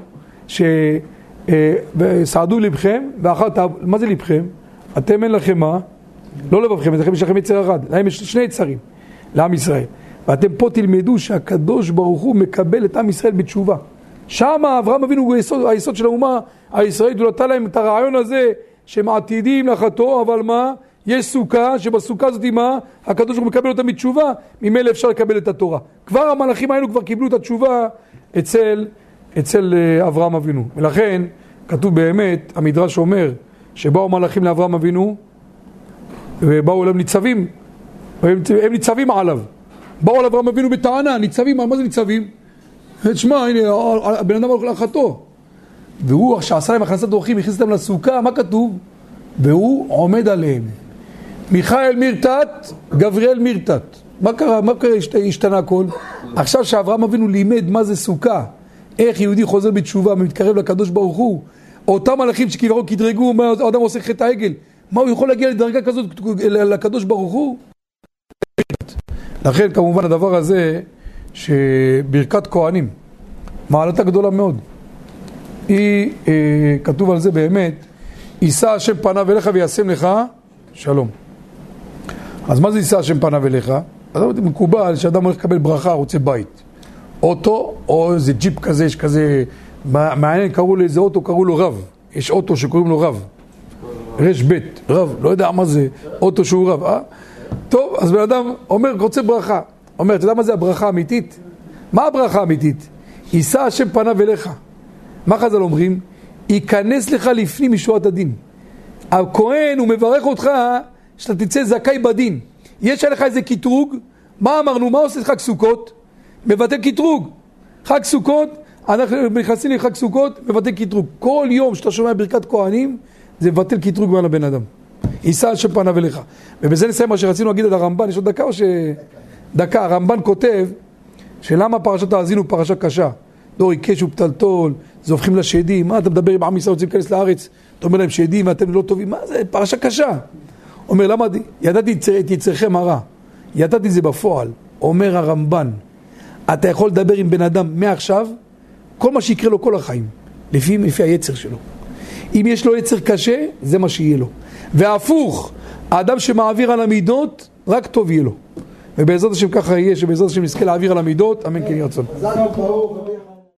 שסעדו אה, לבכם ואכלת, מה זה לבכם? אתם אין לכם מה? לא לבבכם, לכם יש לכם יצר אחד, להם יש שני יצרים, לעם ישראל. ואתם פה תלמדו שהקדוש ברוך הוא מקבל את עם ישראל בתשובה. שם אברהם אבינו הוא היסוד, היסוד של האומה הישראלית, הוא נתן להם את הרעיון הזה שהם עתידים לחתו, אבל מה? יש סוכה, שבסוכה הזאת מה? הקדוש ברוך הוא מקבל אותה מתשובה, ממילא אפשר לקבל את התורה. כבר המלאכים האלו כבר קיבלו את התשובה אצל, אצל אה, אברהם אבינו. ולכן כתוב באמת, המדרש אומר, שבאו מלאכים לאברהם אבינו ובאו אליו ניצבים, הם, הם ניצבים עליו. באו על אברהם אבינו בטענה, ניצבים, מה זה ניצבים? תשמע, הנה, הבן אדם הולך להחתו. והוא, שעשה להם הכנסת אורחים, הכניס אותם לסוכה, מה כתוב? והוא עומד עליהם. מיכאל מירתת, גבריאל מירתת. מה קרה? מה קרה? השתנה הכל? עכשיו שאברהם אבינו לימד מה זה סוכה, איך יהודי חוזר בתשובה ומתקרב לקדוש ברוך הוא, אותם מלאכים שכביכול קדרגו, מה האדם עושה חטא העגל, מה הוא יכול להגיע לדרגה כזאת לקדוש ברוך הוא? לכן כמובן הדבר הזה שברכת כהנים, מעלתה גדולה מאוד. היא, אה, כתוב על זה באמת, יישא השם פניו אליך וישם לך שלום. אז מה זה יישא השם פניו אליך? אז מקובל שאדם הולך לקבל ברכה, רוצה בית. אוטו, או איזה ג'יפ כזה, יש כזה, מעניין, קראו לאיזה אוטו, קראו לו רב. יש אוטו שקוראים לו רב. רש בית, רב, לא יודע מה זה, אוטו שהוא רב, אה? טוב, אז בן אדם אומר, רוצה ברכה. אומר, אתה יודע מה זה הברכה האמיתית? מה הברכה האמיתית? יישא השם פניו אליך. מה חז"ל אומרים? ייכנס לך לפנים משורת הדין. הכהן, הוא מברך אותך שאתה תצא זכאי בדין. יש עליך איזה קטרוג, מה אמרנו? מה עושה חג סוכות? מבטל קטרוג. חג סוכות, אנחנו נכנסים לחג סוכות, מבטל קטרוג. כל יום שאתה שומע ברכת כהנים, זה מבטל קטרוג מעל הבן אדם. יישא השם פניו אליך. ובזה נסיים מה שרצינו להגיד על הרמב"ן, יש עוד דקה או ש... דקה, הרמב"ן כותב שלמה פרשת האזינו פרשה קשה. דור עיקש ופתלתול, זובחים לשדים, מה אתה מדבר עם עם ישראל רוצים להיכנס לארץ, אתה אומר להם שדים ואתם לא טובים, מה זה, פרשה קשה. אומר, למה, ידעתי את יצריכם הרע, ידעתי זה בפועל, אומר הרמב"ן, אתה יכול לדבר עם בן אדם מעכשיו, כל מה שיקרה לו כל החיים, לפי, לפי היצר שלו. אם יש לו יצר קשה, זה מה שיהיה לו. והפוך, האדם שמעביר על המידות, רק טוב יהיה לו. ובעזרת השם ככה יהיה, שבעזרת השם נזכה להעביר על המידות, אמן כן ירצון.